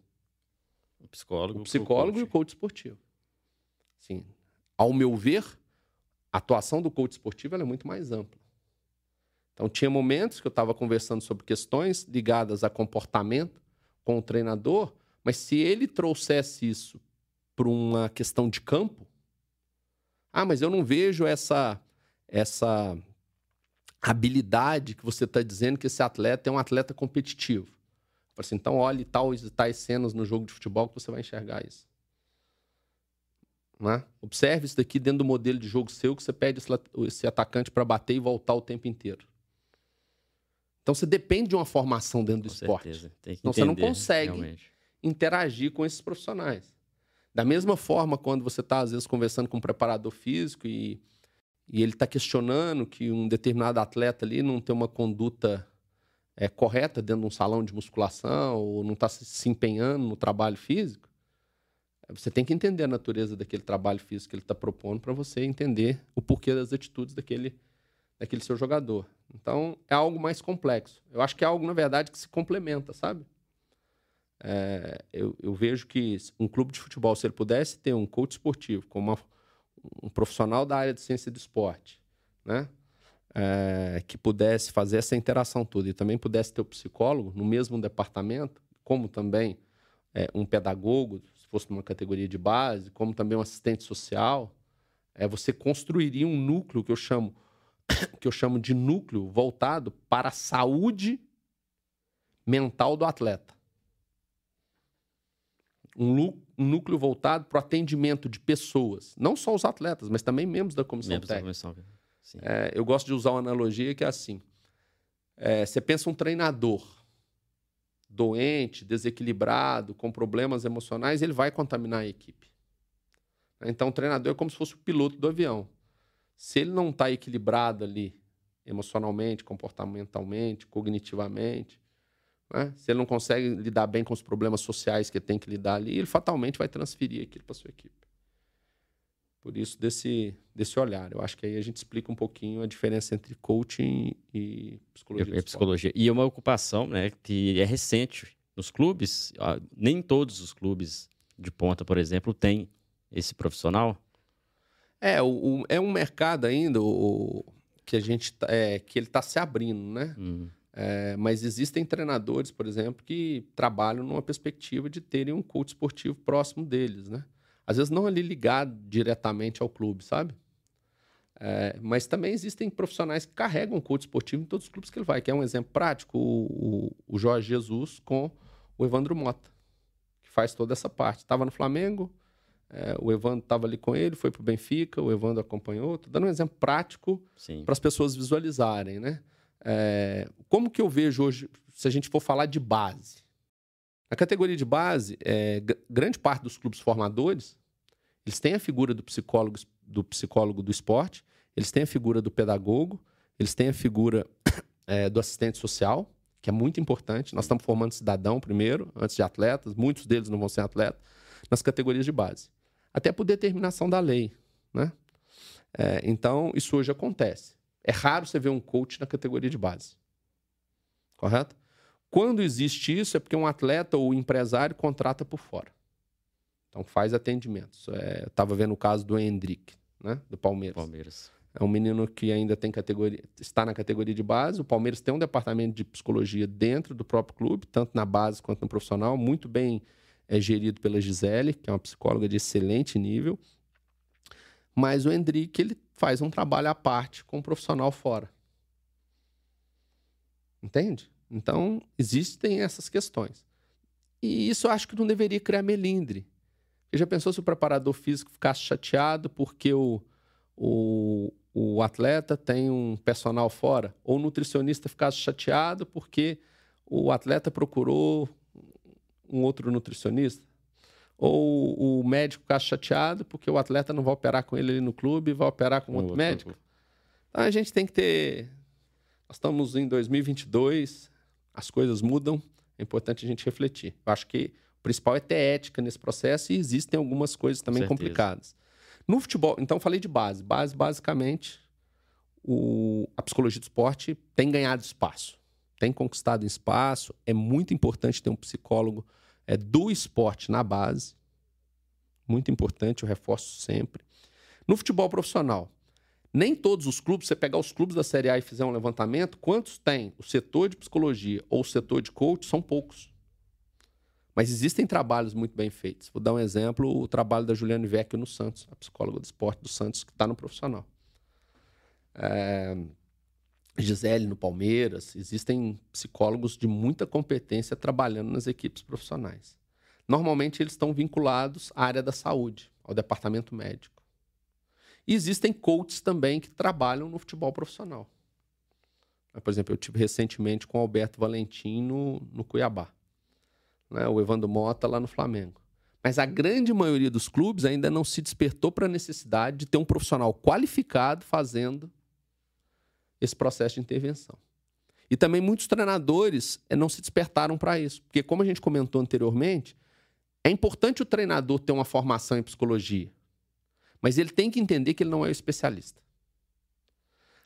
Speaker 1: o psicólogo,
Speaker 2: o psicólogo e o coach esportivo. Sim, ao meu ver, a atuação do coach esportivo é muito mais ampla. Então, tinha momentos que eu estava conversando sobre questões ligadas a comportamento com o treinador, mas se ele trouxesse isso para uma questão de campo, ah, mas eu não vejo essa essa habilidade que você está dizendo que esse atleta é um atleta competitivo. Assim, então, olhe tais, tais cenas no jogo de futebol que você vai enxergar isso. Né? Observe isso daqui dentro do modelo de jogo seu que você pede esse atacante para bater e voltar o tempo inteiro. Então você depende de uma formação dentro do com esporte. então você não consegue realmente. interagir com esses profissionais. Da mesma forma, quando você está, às vezes, conversando com um preparador físico e, e ele está questionando que um determinado atleta ali não tem uma conduta é, correta dentro de um salão de musculação ou não está se empenhando no trabalho físico, você tem que entender a natureza daquele trabalho físico que ele está propondo para você entender o porquê das atitudes daquele, daquele seu jogador. Então, é algo mais complexo. Eu acho que é algo, na verdade, que se complementa, sabe? É, eu, eu, vejo que um clube de futebol, se ele pudesse ter um coach esportivo, como uma, um profissional da área de ciência do esporte, né? É, que pudesse fazer essa interação toda e também pudesse ter o psicólogo no mesmo departamento, como também é, um pedagogo, se fosse numa categoria de base, como também um assistente social, é, você construiria um núcleo que eu chamo que eu chamo de núcleo voltado para a saúde mental do atleta. Um, núcleo voltado para o atendimento de pessoas, não só os atletas, mas também membros da comissão membros técnica. Da comissão. É, eu gosto de usar uma analogia que é assim: é, você pensa um treinador doente, desequilibrado, com problemas emocionais, ele vai contaminar a equipe. Então, o treinador é como se fosse o piloto do avião. Se ele não está equilibrado ali, emocionalmente, comportamentalmente, cognitivamente, né? se ele não consegue lidar bem com os problemas sociais que ele tem que lidar ali, ele fatalmente vai transferir aquilo para sua equipe. Por isso, desse, desse olhar. Eu acho que aí a gente explica um pouquinho a diferença entre coaching e psicologia.
Speaker 1: É, psicologia. E uma ocupação né, que é recente nos clubes, nem todos os clubes de ponta, por exemplo, têm esse profissional.
Speaker 2: É, o, o, é um mercado ainda o, que a gente tá, é, que ele está se abrindo, né? Uhum. É, mas existem treinadores, por exemplo, que trabalham numa perspectiva de terem um coach esportivo próximo deles, né? Às vezes não ali ligado diretamente ao clube, sabe? É, mas também existem profissionais que carregam coach esportivo em todos os clubes que ele vai, que é um exemplo prático, o, o, o Jorge Jesus com o Evandro Mota, que faz toda essa parte. Estava no Flamengo, é, o Evandro estava ali com ele, foi para o Benfica, o Evandro acompanhou. Estou dando um exemplo prático para as pessoas visualizarem, né? É, como que eu vejo hoje, se a gente for falar de base? Na categoria de base, é, grande parte dos clubes formadores, eles têm a figura do psicólogo, do psicólogo do esporte, eles têm a figura do pedagogo, eles têm a figura é, do assistente social, que é muito importante. Nós estamos formando cidadão primeiro, antes de atletas, muitos deles não vão ser atletas, nas categorias de base até por determinação da lei. Né? É, então, isso hoje acontece. É raro você ver um coach na categoria de base. Correto? Quando existe isso, é porque um atleta ou empresário contrata por fora. Então, faz atendimentos. É, Estava vendo o caso do Hendrick, né? do Palmeiras.
Speaker 1: Palmeiras.
Speaker 2: É um menino que ainda tem categoria, está na categoria de base. O Palmeiras tem um departamento de psicologia dentro do próprio clube, tanto na base quanto no profissional, muito bem é gerido pela Gisele, que é uma psicóloga de excelente nível. Mas o Hendrick, ele faz um trabalho à parte com um profissional fora. Entende? Então, existem essas questões. E isso eu acho que não deveria criar melindre. Você já pensou se o preparador físico ficasse chateado porque o, o, o atleta tem um personal fora? Ou o nutricionista ficasse chateado porque o atleta procurou um outro nutricionista? Ou o médico ficar chateado porque o atleta não vai operar com ele ali no clube vai operar com outro, outro médico? Então a gente tem que ter. Nós estamos em 2022, as coisas mudam, É importante a gente refletir. Eu acho que o principal é ter ética nesse processo e existem algumas coisas também complicadas. No futebol, então falei de base. Base, basicamente, o, a psicologia do esporte tem ganhado espaço, tem conquistado espaço. É muito importante ter um psicólogo é, do esporte na base. Muito importante, eu reforço sempre. No futebol profissional, nem todos os clubes, você pegar os clubes da Série A e fizer um levantamento, quantos tem o setor de psicologia ou o setor de coach? São poucos. Mas existem trabalhos muito bem feitos. Vou dar um exemplo: o trabalho da Juliane Vecchio no Santos, a psicóloga do esporte do Santos, que está no profissional. É... Gisele no Palmeiras. Existem psicólogos de muita competência trabalhando nas equipes profissionais. Normalmente eles estão vinculados à área da saúde, ao departamento médico. E existem coaches também que trabalham no futebol profissional. Por exemplo, eu tive recentemente com o Alberto Valentim no, no Cuiabá né? o Evandro Mota lá no Flamengo. Mas a grande maioria dos clubes ainda não se despertou para a necessidade de ter um profissional qualificado fazendo esse processo de intervenção. E também muitos treinadores eh, não se despertaram para isso. Porque, como a gente comentou anteriormente, é importante o treinador ter uma formação em psicologia. Mas ele tem que entender que ele não é o especialista.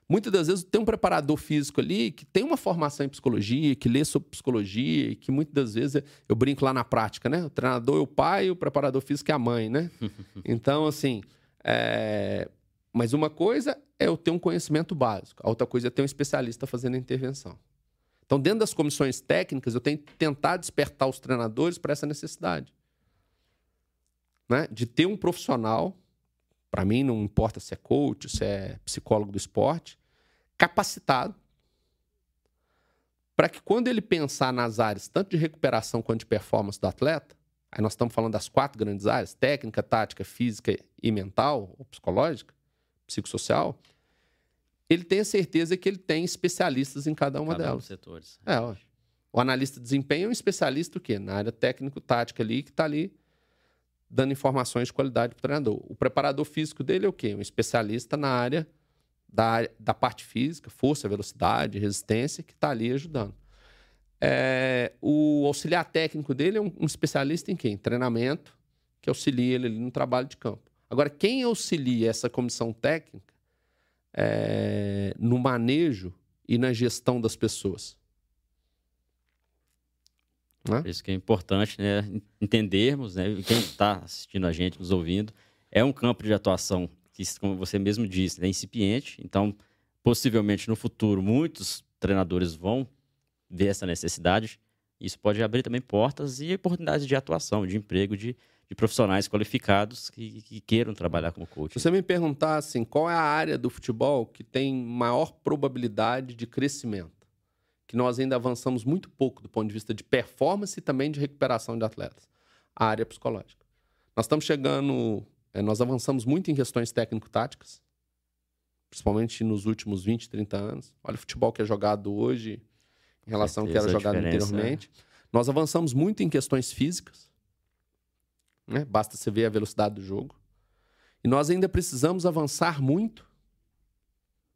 Speaker 2: Muitas das vezes tem um preparador físico ali que tem uma formação em psicologia, que lê sobre psicologia, e que muitas das vezes eu brinco lá na prática, né? O treinador é o pai, o preparador físico é a mãe, né? então, assim, é... mas uma coisa é eu ter um conhecimento básico, a outra coisa é ter um especialista fazendo a intervenção. Então, dentro das comissões técnicas, eu tenho que tentar despertar os treinadores para essa necessidade. Né? De ter um profissional para mim, não importa se é coach, se é psicólogo do esporte, capacitado para que quando ele pensar nas áreas tanto de recuperação quanto de performance do atleta, aí nós estamos falando das quatro grandes áreas, técnica, tática, física e mental, ou psicológica, psicossocial, ele tenha certeza que ele tem especialistas em cada uma cada delas. Um
Speaker 1: setores.
Speaker 2: É, ó. O analista de desempenho é um especialista o quê? Na área técnico-tática ali, que está ali dando informações de qualidade para o treinador. O preparador físico dele é o quê? Um especialista na área da, da parte física, força, velocidade, resistência, que está ali ajudando. É, o auxiliar técnico dele é um, um, especialista em quê? Em treinamento, que auxilia ele ali no trabalho de campo. Agora, quem auxilia essa comissão técnica é, no manejo e na gestão das pessoas?
Speaker 1: Né? Isso que é importante, né? Entendermos, né? Quem está assistindo a gente, nos ouvindo, é um campo de atuação que, como você mesmo disse, é incipiente. Então, possivelmente no futuro, muitos treinadores vão ver essa necessidade. Isso pode abrir também portas e oportunidades de atuação, de emprego, de, de profissionais qualificados que, que, queiram trabalhar como coach.
Speaker 2: Se você me perguntar assim, qual é a área do futebol que tem maior probabilidade de crescimento? que nós ainda avançamos muito pouco do ponto de vista de performance e também de recuperação de atletas, a área psicológica. Nós estamos chegando, é, nós avançamos muito em questões técnico-táticas, principalmente nos últimos 20, 30 anos. Olha o futebol que é jogado hoje em relação ao que era jogado anteriormente. É. Nós avançamos muito em questões físicas, né? basta você ver a velocidade do jogo. E nós ainda precisamos avançar muito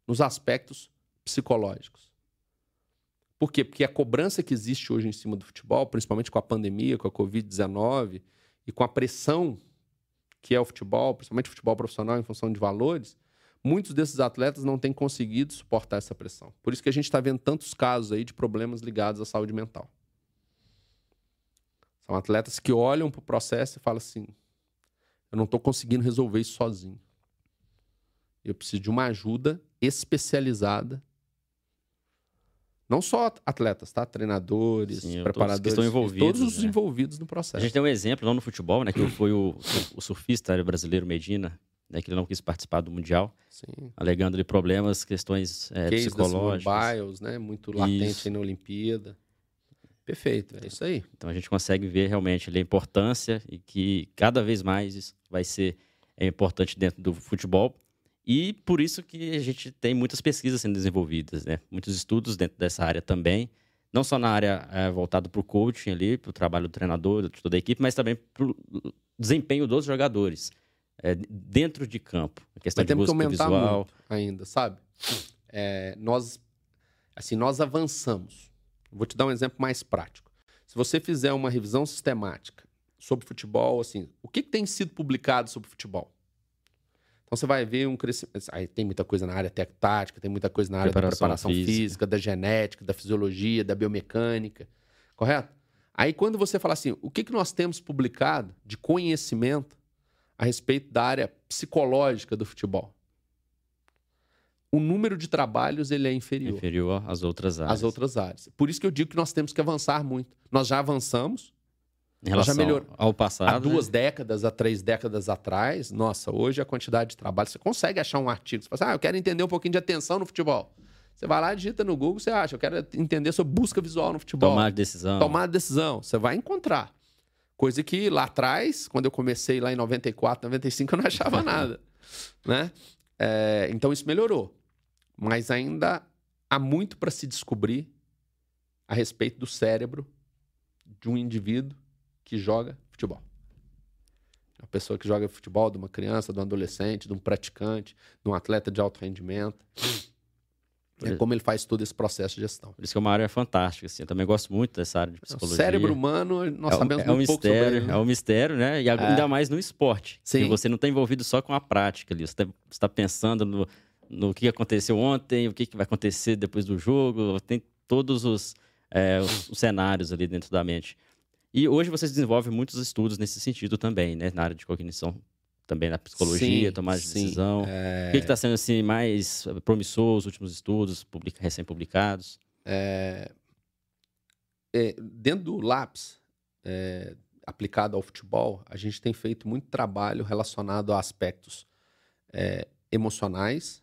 Speaker 2: nos aspectos psicológicos. Por quê? Porque a cobrança que existe hoje em cima do futebol, principalmente com a pandemia, com a Covid-19 e com a pressão que é o futebol, principalmente o futebol profissional em função de valores, muitos desses atletas não têm conseguido suportar essa pressão. Por isso que a gente está vendo tantos casos aí de problemas ligados à saúde mental. São atletas que olham para o processo e falam assim: eu não estou conseguindo resolver isso sozinho. Eu preciso de uma ajuda especializada não só atletas, tá? Treinadores, Sim, preparadores. Que
Speaker 1: estão envolvidos.
Speaker 2: Todos os né? envolvidos no processo.
Speaker 1: A gente tem um exemplo lá no futebol, né? Que foi o, o surfista brasileiro Medina, né, que ele não quis participar do Mundial, Sim. alegando ali problemas, questões é, psicológicas.
Speaker 2: Biles, né? Muito latente na Olimpíada. Perfeito, é isso aí.
Speaker 1: Então a gente consegue ver realmente a importância e que cada vez mais isso vai ser é, importante dentro do futebol e por isso que a gente tem muitas pesquisas sendo desenvolvidas, né? Muitos estudos dentro dessa área também, não só na área é, voltada para o coaching ali, para o trabalho do treinador, de toda a equipe, mas também para o desempenho dos jogadores é, dentro de campo. A questão mas de aumentar visual.
Speaker 2: Ainda, sabe? É, nós, assim, nós avançamos. Vou te dar um exemplo mais prático. Se você fizer uma revisão sistemática sobre futebol, assim, o que, que tem sido publicado sobre futebol? Então você vai ver um crescimento. Aí tem muita coisa na área tática, tem muita coisa na área preparação da preparação física. física, da genética, da fisiologia, da biomecânica. Correto? Aí quando você fala assim, o que, que nós temos publicado de conhecimento a respeito da área psicológica do futebol? O número de trabalhos ele é inferior.
Speaker 1: Inferior às outras áreas.
Speaker 2: Às outras áreas. Por isso que eu digo que nós temos que avançar muito. Nós já avançamos,
Speaker 1: em relação já melhorou. ao passado.
Speaker 2: Há duas né? décadas, há três décadas atrás, nossa, hoje a quantidade de trabalho. Você consegue achar um artigo. Você fala assim, ah, eu quero entender um pouquinho de atenção no futebol. Você vai lá, digita no Google, você acha, eu quero entender sobre busca visual no futebol.
Speaker 1: Tomar decisão.
Speaker 2: Tomar decisão. Você vai encontrar. Coisa que lá atrás, quando eu comecei lá em 94, 95, eu não achava nada. né? É, então isso melhorou. Mas ainda há muito para se descobrir a respeito do cérebro de um indivíduo que joga futebol. Uma pessoa que joga futebol, de uma criança, de um adolescente, de um praticante, de um atleta de alto rendimento. É como ele faz todo esse processo de gestão.
Speaker 1: Por isso que é uma área fantástica. Assim. Eu também gosto muito dessa área de psicologia. O
Speaker 2: cérebro humano, nós é, sabemos é um
Speaker 1: muito mistério,
Speaker 2: pouco sobre ele.
Speaker 1: É um mistério, né? E é. ainda mais no esporte. Sim. Você não está envolvido só com a prática ali. Você está tá pensando no, no que aconteceu ontem, o que, que vai acontecer depois do jogo. Tem todos os, é, os, os cenários ali dentro da mente. E hoje você desenvolve muitos estudos nesse sentido também, né? Na área de cognição, também na psicologia, sim, tomada de sim. decisão. É... O que está sendo assim, mais promissor, os últimos estudos publica, recém-publicados?
Speaker 2: É... É, dentro do LAPS, é, aplicado ao futebol, a gente tem feito muito trabalho relacionado a aspectos é, emocionais,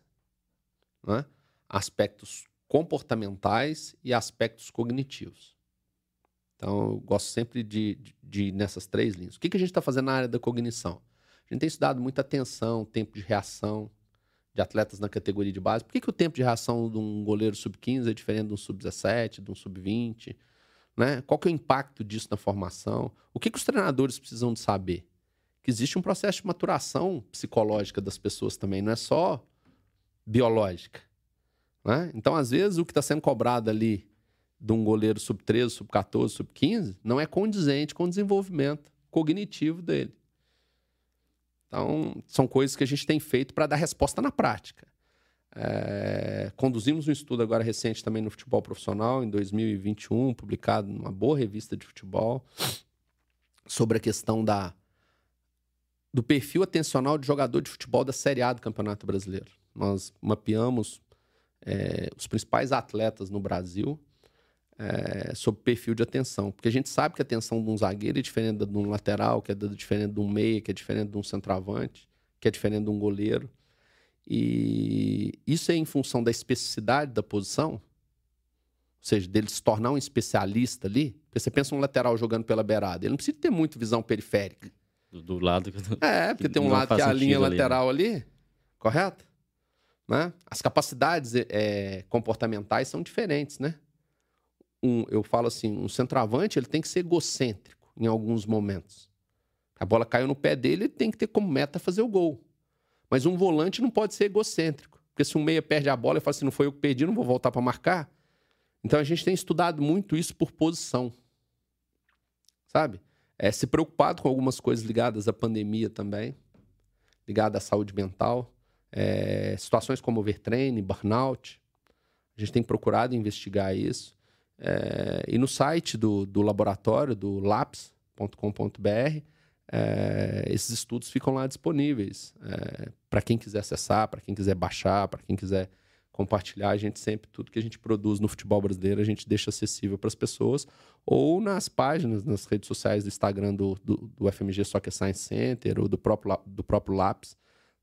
Speaker 2: né? aspectos comportamentais e aspectos cognitivos. Então, eu gosto sempre de, de, de nessas três linhas. O que, que a gente está fazendo na área da cognição? A gente tem estudado muita atenção, tempo de reação de atletas na categoria de base. Por que, que o tempo de reação de um goleiro sub-15 é diferente de um sub-17, de um sub-20? Né? Qual que é o impacto disso na formação? O que, que os treinadores precisam de saber? Que existe um processo de maturação psicológica das pessoas também, não é só biológica. Né? Então, às vezes, o que está sendo cobrado ali de um goleiro sub-13, sub-14, sub-15, não é condizente com o desenvolvimento cognitivo dele. Então, são coisas que a gente tem feito para dar resposta na prática. É, conduzimos um estudo agora recente também no futebol profissional, em 2021, publicado numa boa revista de futebol, sobre a questão da, do perfil atencional de jogador de futebol da Série A do Campeonato Brasileiro. Nós mapeamos é, os principais atletas no Brasil é, sobre perfil de atenção. Porque a gente sabe que a atenção de um zagueiro é diferente de um lateral, que é diferente de um meia, que é diferente de um centroavante, que é diferente de um goleiro. E isso é em função da especificidade da posição, ou seja, dele se tornar um especialista ali. Porque você pensa um lateral jogando pela beirada, ele não precisa ter muito visão periférica.
Speaker 1: Do, do lado
Speaker 2: que. É, porque tem um lado que é a linha ali, né? lateral né? ali, correto? Né? As capacidades é, comportamentais são diferentes, né? um, eu falo assim, um centroavante ele tem que ser egocêntrico em alguns momentos. A bola caiu no pé dele, ele tem que ter como meta fazer o gol. Mas um volante não pode ser egocêntrico. Porque se um meia perde a bola e fala assim, não foi eu que perdi, não vou voltar para marcar. Então a gente tem estudado muito isso por posição. Sabe? É, se preocupado com algumas coisas ligadas à pandemia também, ligadas à saúde mental, é, situações como overtraining, burnout. A gente tem procurado investigar isso. É, e no site do, do laboratório, do laps.com.br, é, esses estudos ficam lá disponíveis é, para quem quiser acessar, para quem quiser baixar, para quem quiser compartilhar. A gente sempre, tudo que a gente produz no futebol brasileiro, a gente deixa acessível para as pessoas, ou nas páginas, nas redes sociais do Instagram do, do, do FMG Soccer Science Center ou do próprio, do próprio Laps,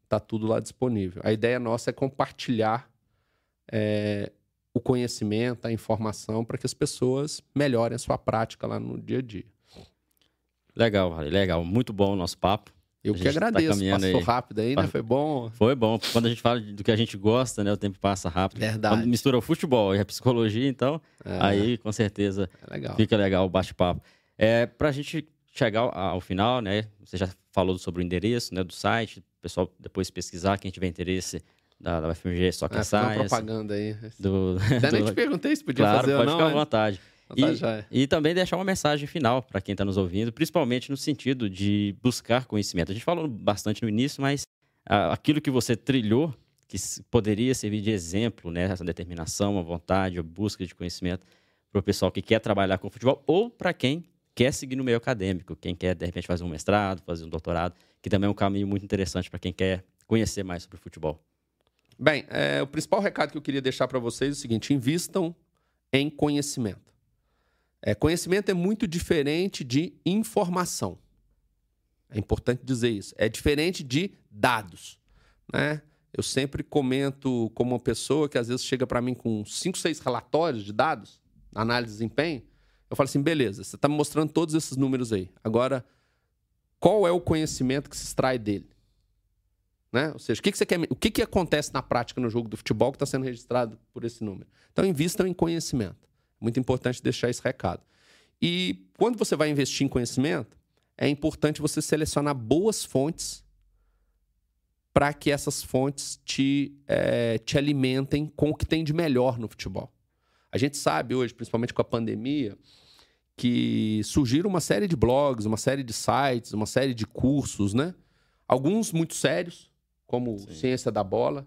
Speaker 2: está tudo lá disponível. A ideia nossa é compartilhar é, o conhecimento, a informação, para que as pessoas melhorem a sua prática lá no dia a dia.
Speaker 1: Legal, legal. Muito bom o nosso papo.
Speaker 2: Eu que tá agradeço. Tá Passou aí. rápido aí, né? Foi bom.
Speaker 1: Foi bom. Quando a gente fala do que a gente gosta, né? O tempo passa rápido.
Speaker 2: Verdade. Quando
Speaker 1: mistura o futebol e a psicologia, então, é. aí com certeza é legal. fica legal o bate-papo. É, para a gente chegar ao final, né? Você já falou sobre o endereço né, do site, pessoal depois pesquisar, quem tiver interesse da, da UFMG é, Science.
Speaker 2: propaganda aí.
Speaker 1: Do,
Speaker 2: Até do... nem te perguntei se podia claro, fazer
Speaker 1: ou
Speaker 2: não.
Speaker 1: Pode ficar à vontade. Tá e, e, também deixar uma mensagem final para quem está nos ouvindo, principalmente no sentido de buscar conhecimento. A gente falou bastante no início, mas ah, aquilo que você trilhou, que poderia servir de exemplo, né? essa determinação, a vontade, a busca de conhecimento para o pessoal que quer trabalhar com futebol ou para quem quer seguir no meio acadêmico, quem quer, de repente, fazer um mestrado, fazer um doutorado, que também é um caminho muito interessante para quem quer conhecer mais sobre futebol.
Speaker 2: Bem, é, o principal recado que eu queria deixar para vocês é o seguinte: invistam em conhecimento. É, conhecimento é muito diferente de informação. É importante dizer isso. É diferente de dados. Né? Eu sempre comento como uma pessoa que às vezes chega para mim com cinco, seis relatórios de dados, análise de desempenho. Eu falo assim: beleza, você está me mostrando todos esses números aí. Agora, qual é o conhecimento que se extrai dele? Né? Ou seja, o que, que você quer, o que, que acontece na prática no jogo do futebol que está sendo registrado por esse número? Então, invistam em conhecimento. Muito importante deixar esse recado. E quando você vai investir em conhecimento, é importante você selecionar boas fontes para que essas fontes te, é, te alimentem com o que tem de melhor no futebol. A gente sabe hoje, principalmente com a pandemia, que surgiram uma série de blogs, uma série de sites, uma série de cursos, né? Alguns muito sérios, como Sim. Ciência da Bola,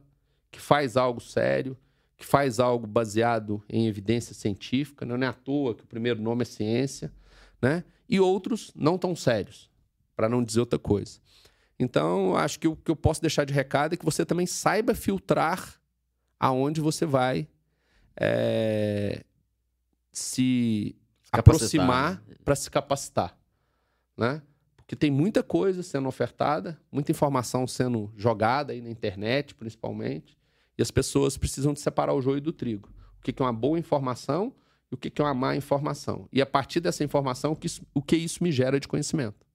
Speaker 2: que faz algo sério, que faz algo baseado em evidência científica, não é à toa que o primeiro nome é ciência, né? E outros não tão sérios, para não dizer outra coisa. Então, acho que o que eu posso deixar de recado é que você também saiba filtrar aonde você vai é, se aproximar né? para se capacitar, né? Porque tem muita coisa sendo ofertada, muita informação sendo jogada aí na internet, principalmente, e as pessoas precisam de separar o joio do trigo. O que é uma boa informação e o que é uma má informação. E a partir dessa informação, o que isso me gera de conhecimento.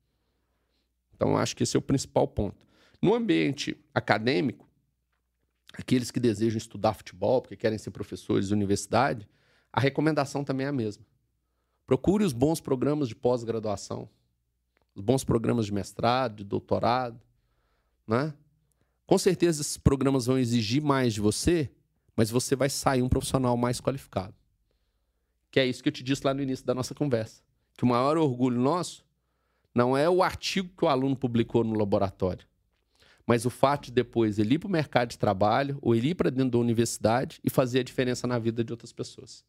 Speaker 2: Então, acho que esse é o principal ponto. No ambiente acadêmico, aqueles que desejam estudar futebol, porque querem ser professores de universidade, a recomendação também é a mesma. Procure os bons programas de pós-graduação, os bons programas de mestrado, de doutorado, né? Com certeza esses programas vão exigir mais de você, mas você vai sair um profissional mais qualificado. Que é isso que eu te disse lá no início da nossa conversa. Que o maior orgulho nosso não é o artigo que o aluno publicou no laboratório, mas o fato de depois ele ir para o mercado de trabalho ou ele ir para dentro da universidade e fazer a diferença na vida de outras pessoas.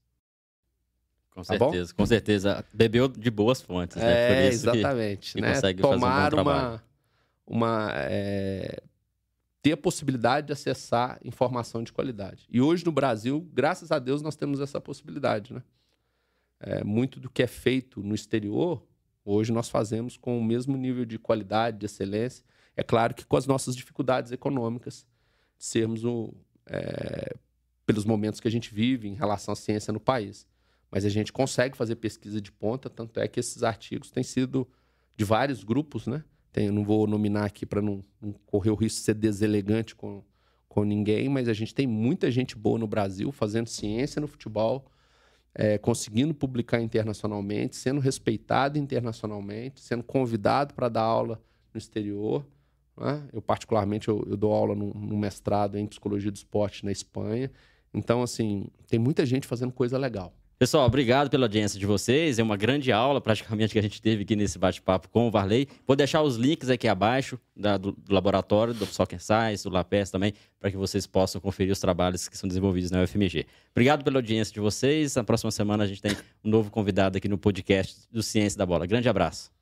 Speaker 1: Com tá certeza, bom? com certeza. Bebeu de boas fontes,
Speaker 2: né? É, exatamente. Que, que né? consegue Tomar fazer um uma, uma é, ter a possibilidade de acessar informação de qualidade. E hoje no Brasil, graças a Deus, nós temos essa possibilidade, né? É, muito do que é feito no exterior, hoje nós fazemos com o mesmo nível de qualidade, de excelência. É claro que com as nossas dificuldades econômicas, sermos é, pelos momentos que a gente vive em relação à ciência no país. Mas a gente consegue fazer pesquisa de ponta, tanto é que esses artigos têm sido de vários grupos, né? Tem, não vou nominar aqui para não, não, correr o risco de ser deselegante com, com ninguém, mas a gente tem muita gente boa no Brasil fazendo ciência no futebol, é, conseguindo publicar internacionalmente, sendo respeitado internacionalmente, sendo convidado para dar aula no exterior. Né? Eu, particularmente, eu, eu dou aula no, no, mestrado em Psicologia do Esporte na Espanha. Então, assim, tem muita gente fazendo coisa legal.
Speaker 1: Pessoal, obrigado pela audiência de vocês. É uma grande aula, praticamente, que a gente teve aqui nesse bate-papo com o Varley. Vou deixar os links aqui abaixo da, do, do, laboratório, do Soccer Science, do LAPES também, para que vocês possam conferir os trabalhos que são desenvolvidos na UFMG. Obrigado pela audiência de vocês. Na próxima semana a gente tem um novo convidado aqui no podcast do Ciência da Bola. Grande abraço.